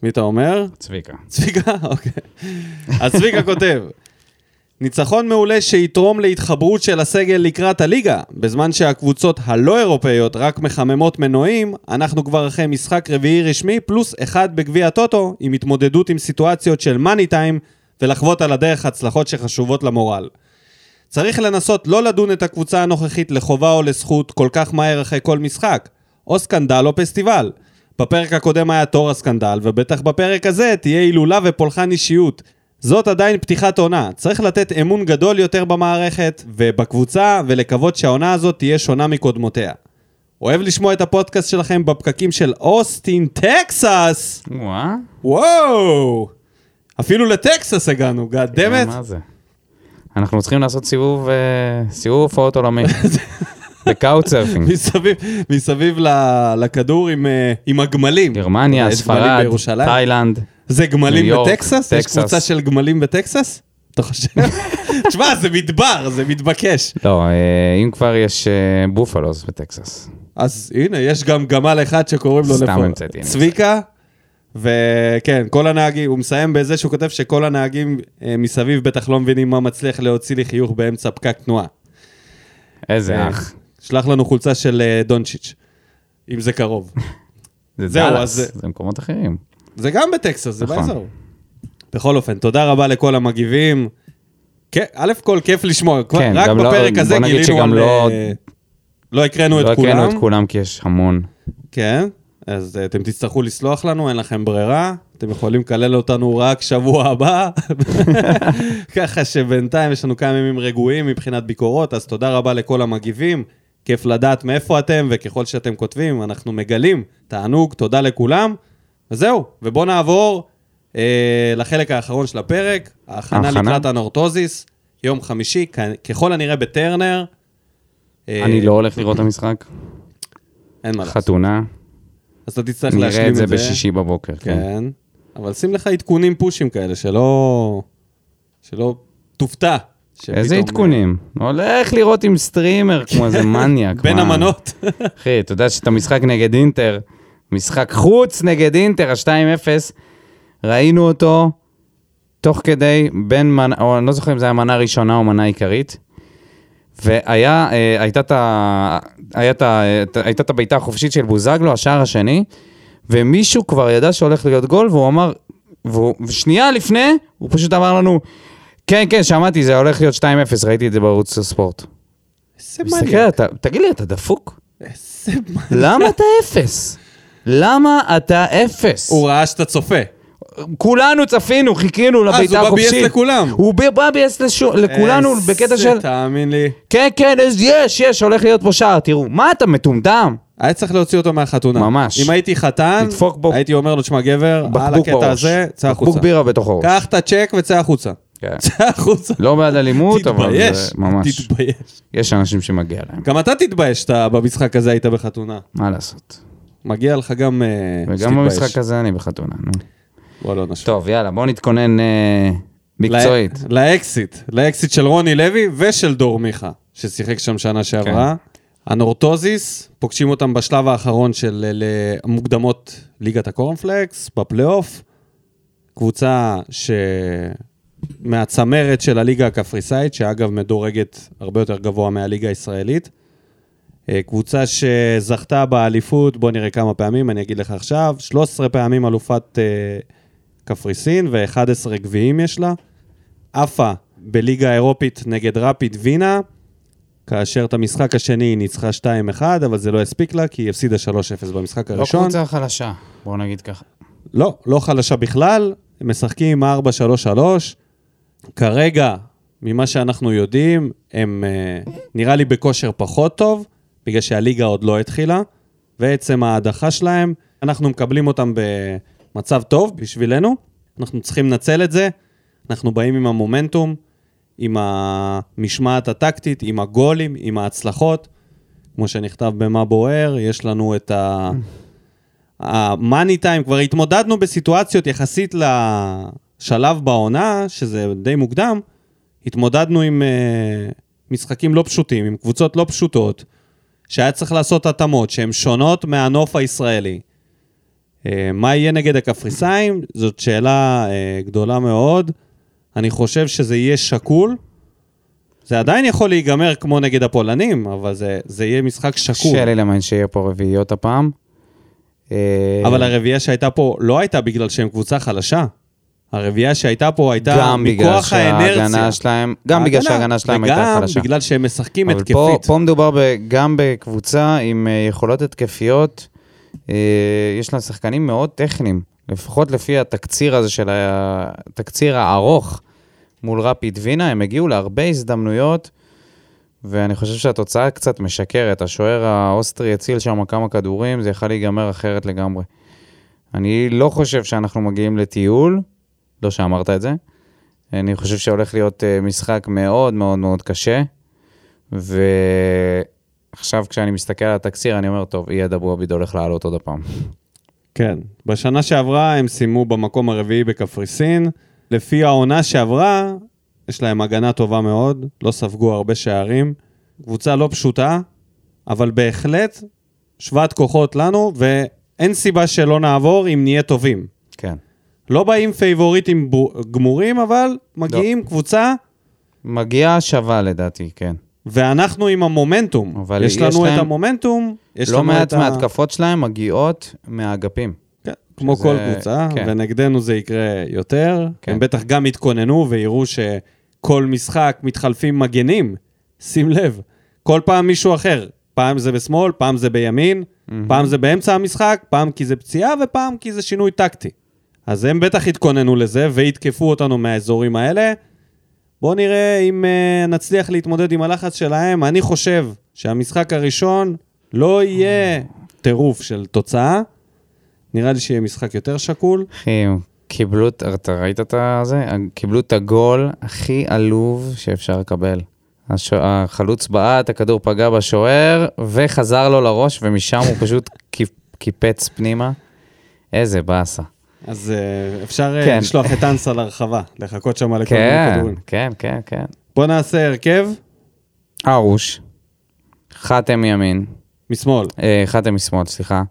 מי אתה אומר? צביקה. צביקה? אוקיי. אז צביקה כותב, ניצחון מעולה שיתרום להתחברות של הסגל לקראת הליגה. בזמן שהקבוצות הלא אירופאיות רק מחממות מנועים, אנחנו כבר אחרי משחק רביעי רשמי פלוס אחד בגביע הטוטו, עם התמודדות עם סיטואציות של מאני טיים, ולחוות על הדרך הצלחות שחשובות למורל. צריך לנסות לא לדון את הקבוצה הנוכחית לחובה או לזכות כל כך מהר אחרי כל משחק, או סקנדל או פסטיבל. בפרק הקודם היה תור הסקנדל, ובטח בפרק הזה תהיה הילולה ופולחן אישיות. זאת עדיין פתיחת עונה, צריך לתת אמון גדול יותר במערכת ובקבוצה, ולקוות שהעונה הזאת תהיה שונה מקודמותיה. אוהב לשמוע את הפודקאסט שלכם בפקקים של אוסטין, טקסס! וואה? וואו! אפילו לטקסס הגענו, god damn it. מה זה? אנחנו צריכים לעשות סיבוב, אה, סיבוב הופעות עולמי. ב couchsurfing. מסביב, מסביב לכדור עם, אה, עם הגמלים. גרמניה, יש גמלים ספרד. תאילנד. זה גמלים יורק, בטקסס? יש טקסס. קבוצה של גמלים בטקסס? אתה חושב? תשמע, זה מדבר, זה מתבקש. לא, אה, אם כבר יש אה, בופלוס בטקסס. אז הנה, יש גם גמל אחד שקוראים לו סתם המצאתי, צביקה, וכן, כל הנהגים, הוא מסיים בזה שהוא כותב שכל הנהגים אה, מסביב בטח לא מבינים מה מצליח להוציא לי חיוך באמצע פקק תנועה. איזה אה, אח. שלח לנו חולצה של אה, דונצ'יץ', אם זה קרוב. זה זהו, דאלאס, אז- זה מקומות אחרים. זה גם בטקסס, זה נכון. באזור. בכל אופן, תודה רבה לכל המגיבים. כן, א' כל כיף לשמוע, כבר- כן, רק גם לא- בפרק הזה בוא נגיד גילינו שגם על... לא- אה, לא הקראנו לא את הקראנו כולם. את כולם כי יש המון. כן, אז אה, אתם תצטרכו לסלוח לנו, אין לכם ברירה. אתם יכולים לקלל אותנו רק שבוע הבא. ככה שבינתיים יש לנו כמה ימים רגועים מבחינת ביקורות, אז תודה רבה לכל המגיבים. כיף לדעת מאיפה אתם, וככל שאתם כותבים, אנחנו מגלים. תענוג, תודה לכולם. וזהו, ובואו נעבור אה, לחלק האחרון של הפרק, ההכנה ההכנה? לקראת הנורטוזיס, יום חמישי, כ- ככל הנראה בטרנר. אה, אני לא הולך לראות את המשחק. אין מה לעשות. חתונה. אז אתה תצטרך להשלים נראה את את זה. זה בשישי בבוקר. כן. כן, אבל שים לך עדכונים פושים כאלה, שלא... שלא תופתע. איזה עדכונים? הולך לראות עם סטרימר כמו איזה מניאק. בין? המנות. אחי, אתה יודע שאת המשחק נגד אינטר, משחק חוץ נגד אינטר, ה-2-0, ראינו אותו תוך כדי, בין מנה, או אני לא זוכר אם זה היה מנה ראשונה או מנה עיקרית, והיה, אה, הייתה את ה- היה את ה- הייתה את הבעיטה החופשית של בוזגלו, השער השני, ומישהו כבר ידע שהולך להיות גול, והוא אמר, והוא, ושנייה לפני, הוא פשוט אמר לנו, כן, כן, שמעתי, זה הולך להיות 2-0, ראיתי את זה בערוץ הספורט. איזה מניאק. אתה, תגיד לי, אתה דפוק? איזה מניאק. למה אתה אפס? למה אתה אפס? הוא ראה שאתה צופה. כולנו צפינו, חיכינו אז לבעיטה הוא בא החופשית. ביאס לכולם. הוא בא ביאס לשו- לכולנו בקטע של, תאמין לי. כן, כן, אז יש, יש, הולך להיות פה שער, תראו. מה אתה מטומטם? היה צריך להוציא אותו מהחתונה. ממש. אם הייתי חתן, הייתי אומר לו, תשמע גבר, על בקבוק הקטע. הזה, צא בקבוק החוצה. בירה בתוך הראש. קח את הצ'ק וצא החוצה. כן. צא החוצה. לא בעד אלימות, אבל זה ממש, תתבייש. יש אנשים שמגיע להם. גם אתה תתבייש שאתה במשחק הזה היית בחתונה. מה לעשות? מגיע לך גם אה, וגם שתתבייש. במשחק הזה אני בחתונה, נו. בוא לא נשווה. טוב, יאללה, בואו נתכונן אה, מקצועית. לאקסיט, לאקסיט של רוני לוי ושל דור מיכה, ששיחק שם שנה שעברה. הנורטוזיס, פוגשים אותם בשלב האחרון של אה, מוקדמות ליגת הקורנפלקס, בפלייאוף. קבוצה מהצמרת של הליגה הקפריסאית, שאגב מדורגת הרבה יותר גבוה מהליגה הישראלית. אה, קבוצה שזכתה באליפות, בוא נראה כמה פעמים, אני אגיד לך עכשיו, 13 פעמים אלופת אה, קפריסין ו-11 גביעים יש לה. עפה בליגה האירופית נגד רפיד וינה, כאשר את המשחק השני היא ניצחה 2-1, אבל זה לא הספיק לה, כי היא הפסידה 3-0 במשחק לא הראשון. קבוצה חלשה, בואו נגיד ככה. לא, לא חלשה בכלל, משחקים עם 4-3-3. כרגע, ממה שאנחנו יודעים, הם אה, נראה לי בכושר פחות טוב, בגלל שהליגה עוד לא התחילה, ועצם ההדחה שלהם, אנחנו מקבלים אותם במצב טוב בשבילנו, אנחנו צריכים לנצל את זה, אנחנו באים עם המומנטום, עם המשמעת הטקטית, עם הגולים, עם ההצלחות. כמו שנכתב במה בוער, יש לנו את ה... המאני טיים, כבר התמודדנו בסיטואציות יחסית לשלב בעונה, שזה די מוקדם, התמודדנו עם uh, משחקים לא פשוטים, עם קבוצות לא פשוטות, שהיה צריך לעשות התאמות שהן שונות מהנוף הישראלי. Uh, מה יהיה נגד הקפריסאים? זאת שאלה uh, גדולה מאוד. אני חושב שזה יהיה שקול. זה עדיין יכול להיגמר כמו נגד הפולנים, אבל זה, זה יהיה משחק שקול. קשה לי למען שיהיה פה רביעיות הפעם. אבל הרביעייה שהייתה פה לא הייתה בגלל שהם קבוצה חלשה. הרביעייה שהייתה פה הייתה גם בגלל מכוח האנרציה. שההגנה שלהם, גם בגלל שההגנה שלהם הייתה חלשה. וגם בגלל שהם משחקים אבל התקפית. פה, פה מדובר ב, גם בקבוצה עם אה, יכולות התקפיות, אה, יש לה שחקנים מאוד טכניים, לפחות לפי התקציר הזה של התקציר הארוך מול רפיד וינה, הם הגיעו להרבה הזדמנויות, ואני חושב שהתוצאה קצת משקרת. השוער האוסטרי הציל שם כמה כדורים, זה יכול להיגמר אחרת לגמרי. אני לא חושב שאנחנו מגיעים לטיול, לא שאמרת את זה. אני חושב שהולך להיות אה, משחק מאוד מאוד מאוד קשה, ועכשיו כשאני מסתכל על התקציר, אני אומר, טוב, אייד אבו עביד הולך לעלות עוד הפעם. כן. בשנה שעברה הם סיימו במקום הרביעי בקפריסין. לפי העונה שעברה, יש להם הגנה טובה מאוד, לא ספגו הרבה שערים. קבוצה לא פשוטה, אבל בהחלט שוות כוחות לנו, ואין סיבה שלא נעבור אם נהיה טובים. לא באים פייבוריטים גמורים, אבל מגיעים לא. קבוצה, מגיעה שווה לדעתי, כן. ואנחנו עם המומנטום. אבל יש יש לנו להם- את המומנטום, יש לא לנו מעט את ה... מההתקפות שלהם מגיעות מהאגפים. כן, כמו שזה- כל קבוצה, כן. ונגדנו זה יקרה יותר. כן. הם בטח גם יתכוננו ויראו שכל משחק מתחלפים מגנים. שים לב, כל פעם מישהו אחר. פעם זה בשמאל, פעם זה בימין, פעם זה באמצע המשחק, פעם כי זה פציעה ופעם כי זה שינוי טקטי. אז הם בטח יתכוננו לזה ויתקפו אותנו מהאזורים האלה. בואו נראה אם uh, נצליח להתמודד עם הלחץ שלהם. אני חושב שהמשחק הראשון לא יהיה טירוף של תוצאה. נראה לי שיהיה משחק יותר שקול. אחי, הם קיבלו, את- אתה ראית את זה? קיבלו את הגול הכי עלוב שאפשר לקבל. הש... החלוץ בעט, הכדור פגע בשוער, וחזר לו לראש, ומשם הוא פשוט קיפ- קיפץ פנימה. איזה באסה. אז uh, אפשר uh, כן. לשלוח את אנסה לרחבה, לחכות שם לכל מיני כן, כדורים. כן, כן, כן. בוא נעשה הרכב ארוש, חתם מימין, משמאל. אה, חתם משמאל, סליחה.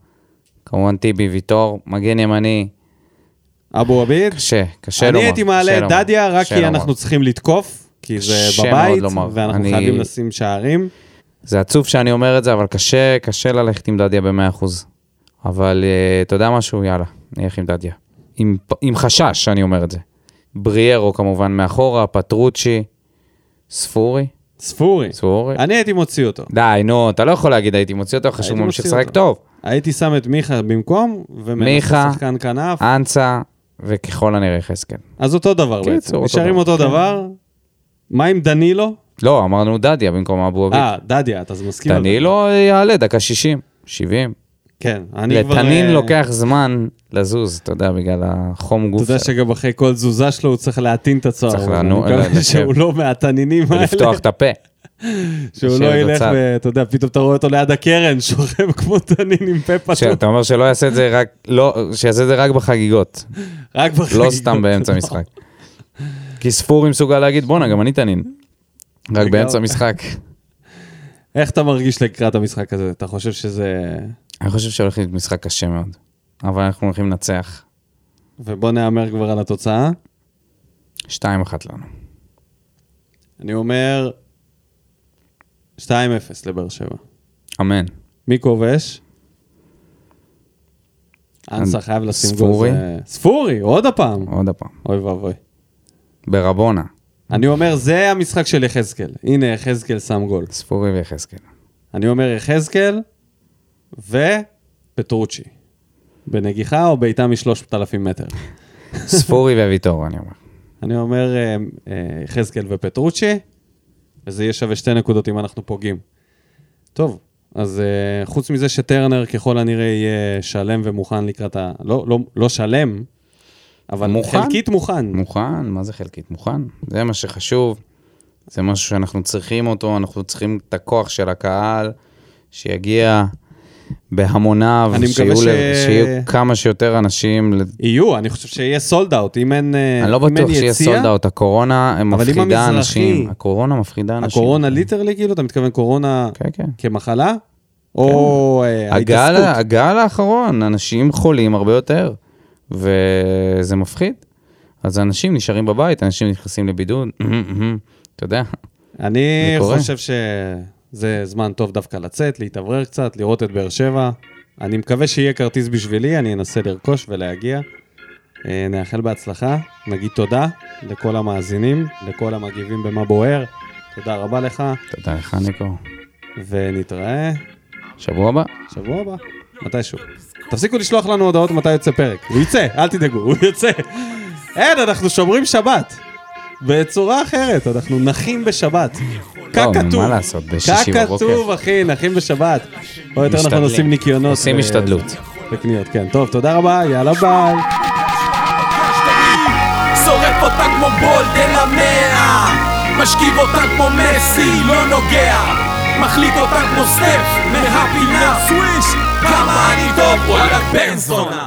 כמובן טיבי, ויטור, מגן ימני, אבו עביד. קשה, קשה אני לומר. הייתי מעלה את דדיה רק כי לומר. אנחנו צריכים לתקוף, כי זה בבית. ואנחנו אני- חייבים לשים שערים. זה עצוב שאני אומר את זה, אבל קשה, קשה ללכת עם דדיה ב-100%. אבל uh, אתה יודע משהו? יאללה, נלך עם דדיה. עם, עם חשש, אני אומר את זה. בריארו כמובן מאחורה, פטרוצ'י, ספורי, ספורי. ספורי. אני הייתי מוציא אותו. די, נו, אתה לא יכול להגיד הייתי מוציא אותו הייתי ממשיך לשחק. טוב. הייתי שם את מיכה במקום, ומנסה מיכה. שחקן כנף. אנסה, וככל הנראה יחזקאל. אז אותו דבר קיצור, בעצם. אותו נשארים דבר. אותו כן. דבר. מה עם דנילו? לא, אמרנו דדיה במקום אבו עביד. אה, דדיה, אתה מסכים? דנילו יעלה דקה 60, 70. כן, אני כבר... לתנין אה, לוקח זמן לזוז, אתה יודע, בגלל החום אתה גוף. יודע שגם אחרי כל תזוזה שלו הוא צריך להטעין את הצוהר. צריך לשבת. שהוא לא מהתנינים האלה. ולפתוח את הפה. שהוא לא ילך. ואתה יודע, פתאום אתה רואה אותו ליד הקרן, שוכב כמו תנין עם פה פתוח. שאתה אומר שלא יעשה את זה רק, לא, שיעשה את זה רק בחגיגות, רק בחגיגות. לא סתם באמצע משחק. כי ספורי מסוגל להגיד, בואנה, גם אני תנין. רק. באמצע משחק. איך אתה מרגיש לקראת המשחק הזה? אתה חושב שזה... אני חושב שהולך להיות משחק קשה מאוד. אבל אנחנו הולכים לנצח. ובוא נהמר כבר על התוצאה. 2-1 לנו. אני אומר 2-0 לבאר שבע. אמן. מי כובש? אנסה חייב לשים גול. ספורי? ספורי, עוד הפעם. עוד הפעם. אוי ואבוי. ברבונה. אני אומר, זה המשחק של יחזקאל. הנה, יחזקאל שם גול. ספורי ויחזקאל. אני אומר יחזקאל ופטרוצ'י. בנגיחה או בעיטה משלושת אלפים מטר. ספורי וויטור, אני אומר. אני אומר אה, אה, יחזקאל ופטרוצ'י, וזה יהיה שווה שתי נקודות אם אנחנו פוגעים. טוב, אז אה, חוץ מזה שטרנר ככל הנראה יהיה שלם ומוכן לקראת ה... לא, לא, לא שלם, אבל מוכן? חלקית מוכן. מוכן? מה זה חלקית? מוכן. זה מה שחשוב. זה משהו שאנחנו צריכים אותו, אנחנו צריכים את הכוח של הקהל, שיגיע בהמוניו, שיהיו, ש- ש... שיהיו כמה שיותר אנשים. יהיו, אני חושב שיהיה סולד אאוט, אם אין אה, אני לא בטוח שיהיה סולד אאוט, הקורונה מפחידה המזרחי- אנשים. הקורונה מפחידה אנשים. הקורונה ליטרלי, כאילו, אתה מתכוון קורונה כן, כן. כמחלה? או אה, הגל? הגל האחרון, אנשים חולים הרבה יותר, וזה מפחיד. אז אנשים נשארים בבית, אנשים נכנסים לבידוד, אתה יודע. אני זה קורה. שזה זמן טוב דווקא לצאת, להתאוורר קצת, לראות את באר שבע. אני מקווה שיהיה כרטיס בשבילי, אני אנסה לרכוש ולהגיע. אה, נאחל בהצלחה, נגיד תודה לכל המאזינים, לכל המגיבים במה בוער. תודה רבה לך, תודה לך, ניקו. ונתראה שבוע הבא. שבוע הבא, מתישהו. תפסיקו לשלוח לנו הודעות מתי יוצא פרק. הוא יצא, אל תדאגו, הוא יוצא. אין, אנחנו שומרים שבת. בצורה אחרת, אנחנו נחים בשבת. כך לא, כתוב. מה לעשות, בשישי כך בבוקר. כתוב, אחי, נחים בשבת. או יותר נכון. עושים ניקיונות. עושים השתדלות. וקניות, כן. טוב, תודה רבה, יאללה ביי. שורף אותה כמו בולדן המאה משכיב אותה כמו מסי, לא נוגע מחליט אותה כמו סטף מהפינה סוויש כמה אני טוב, וואלה בן זונה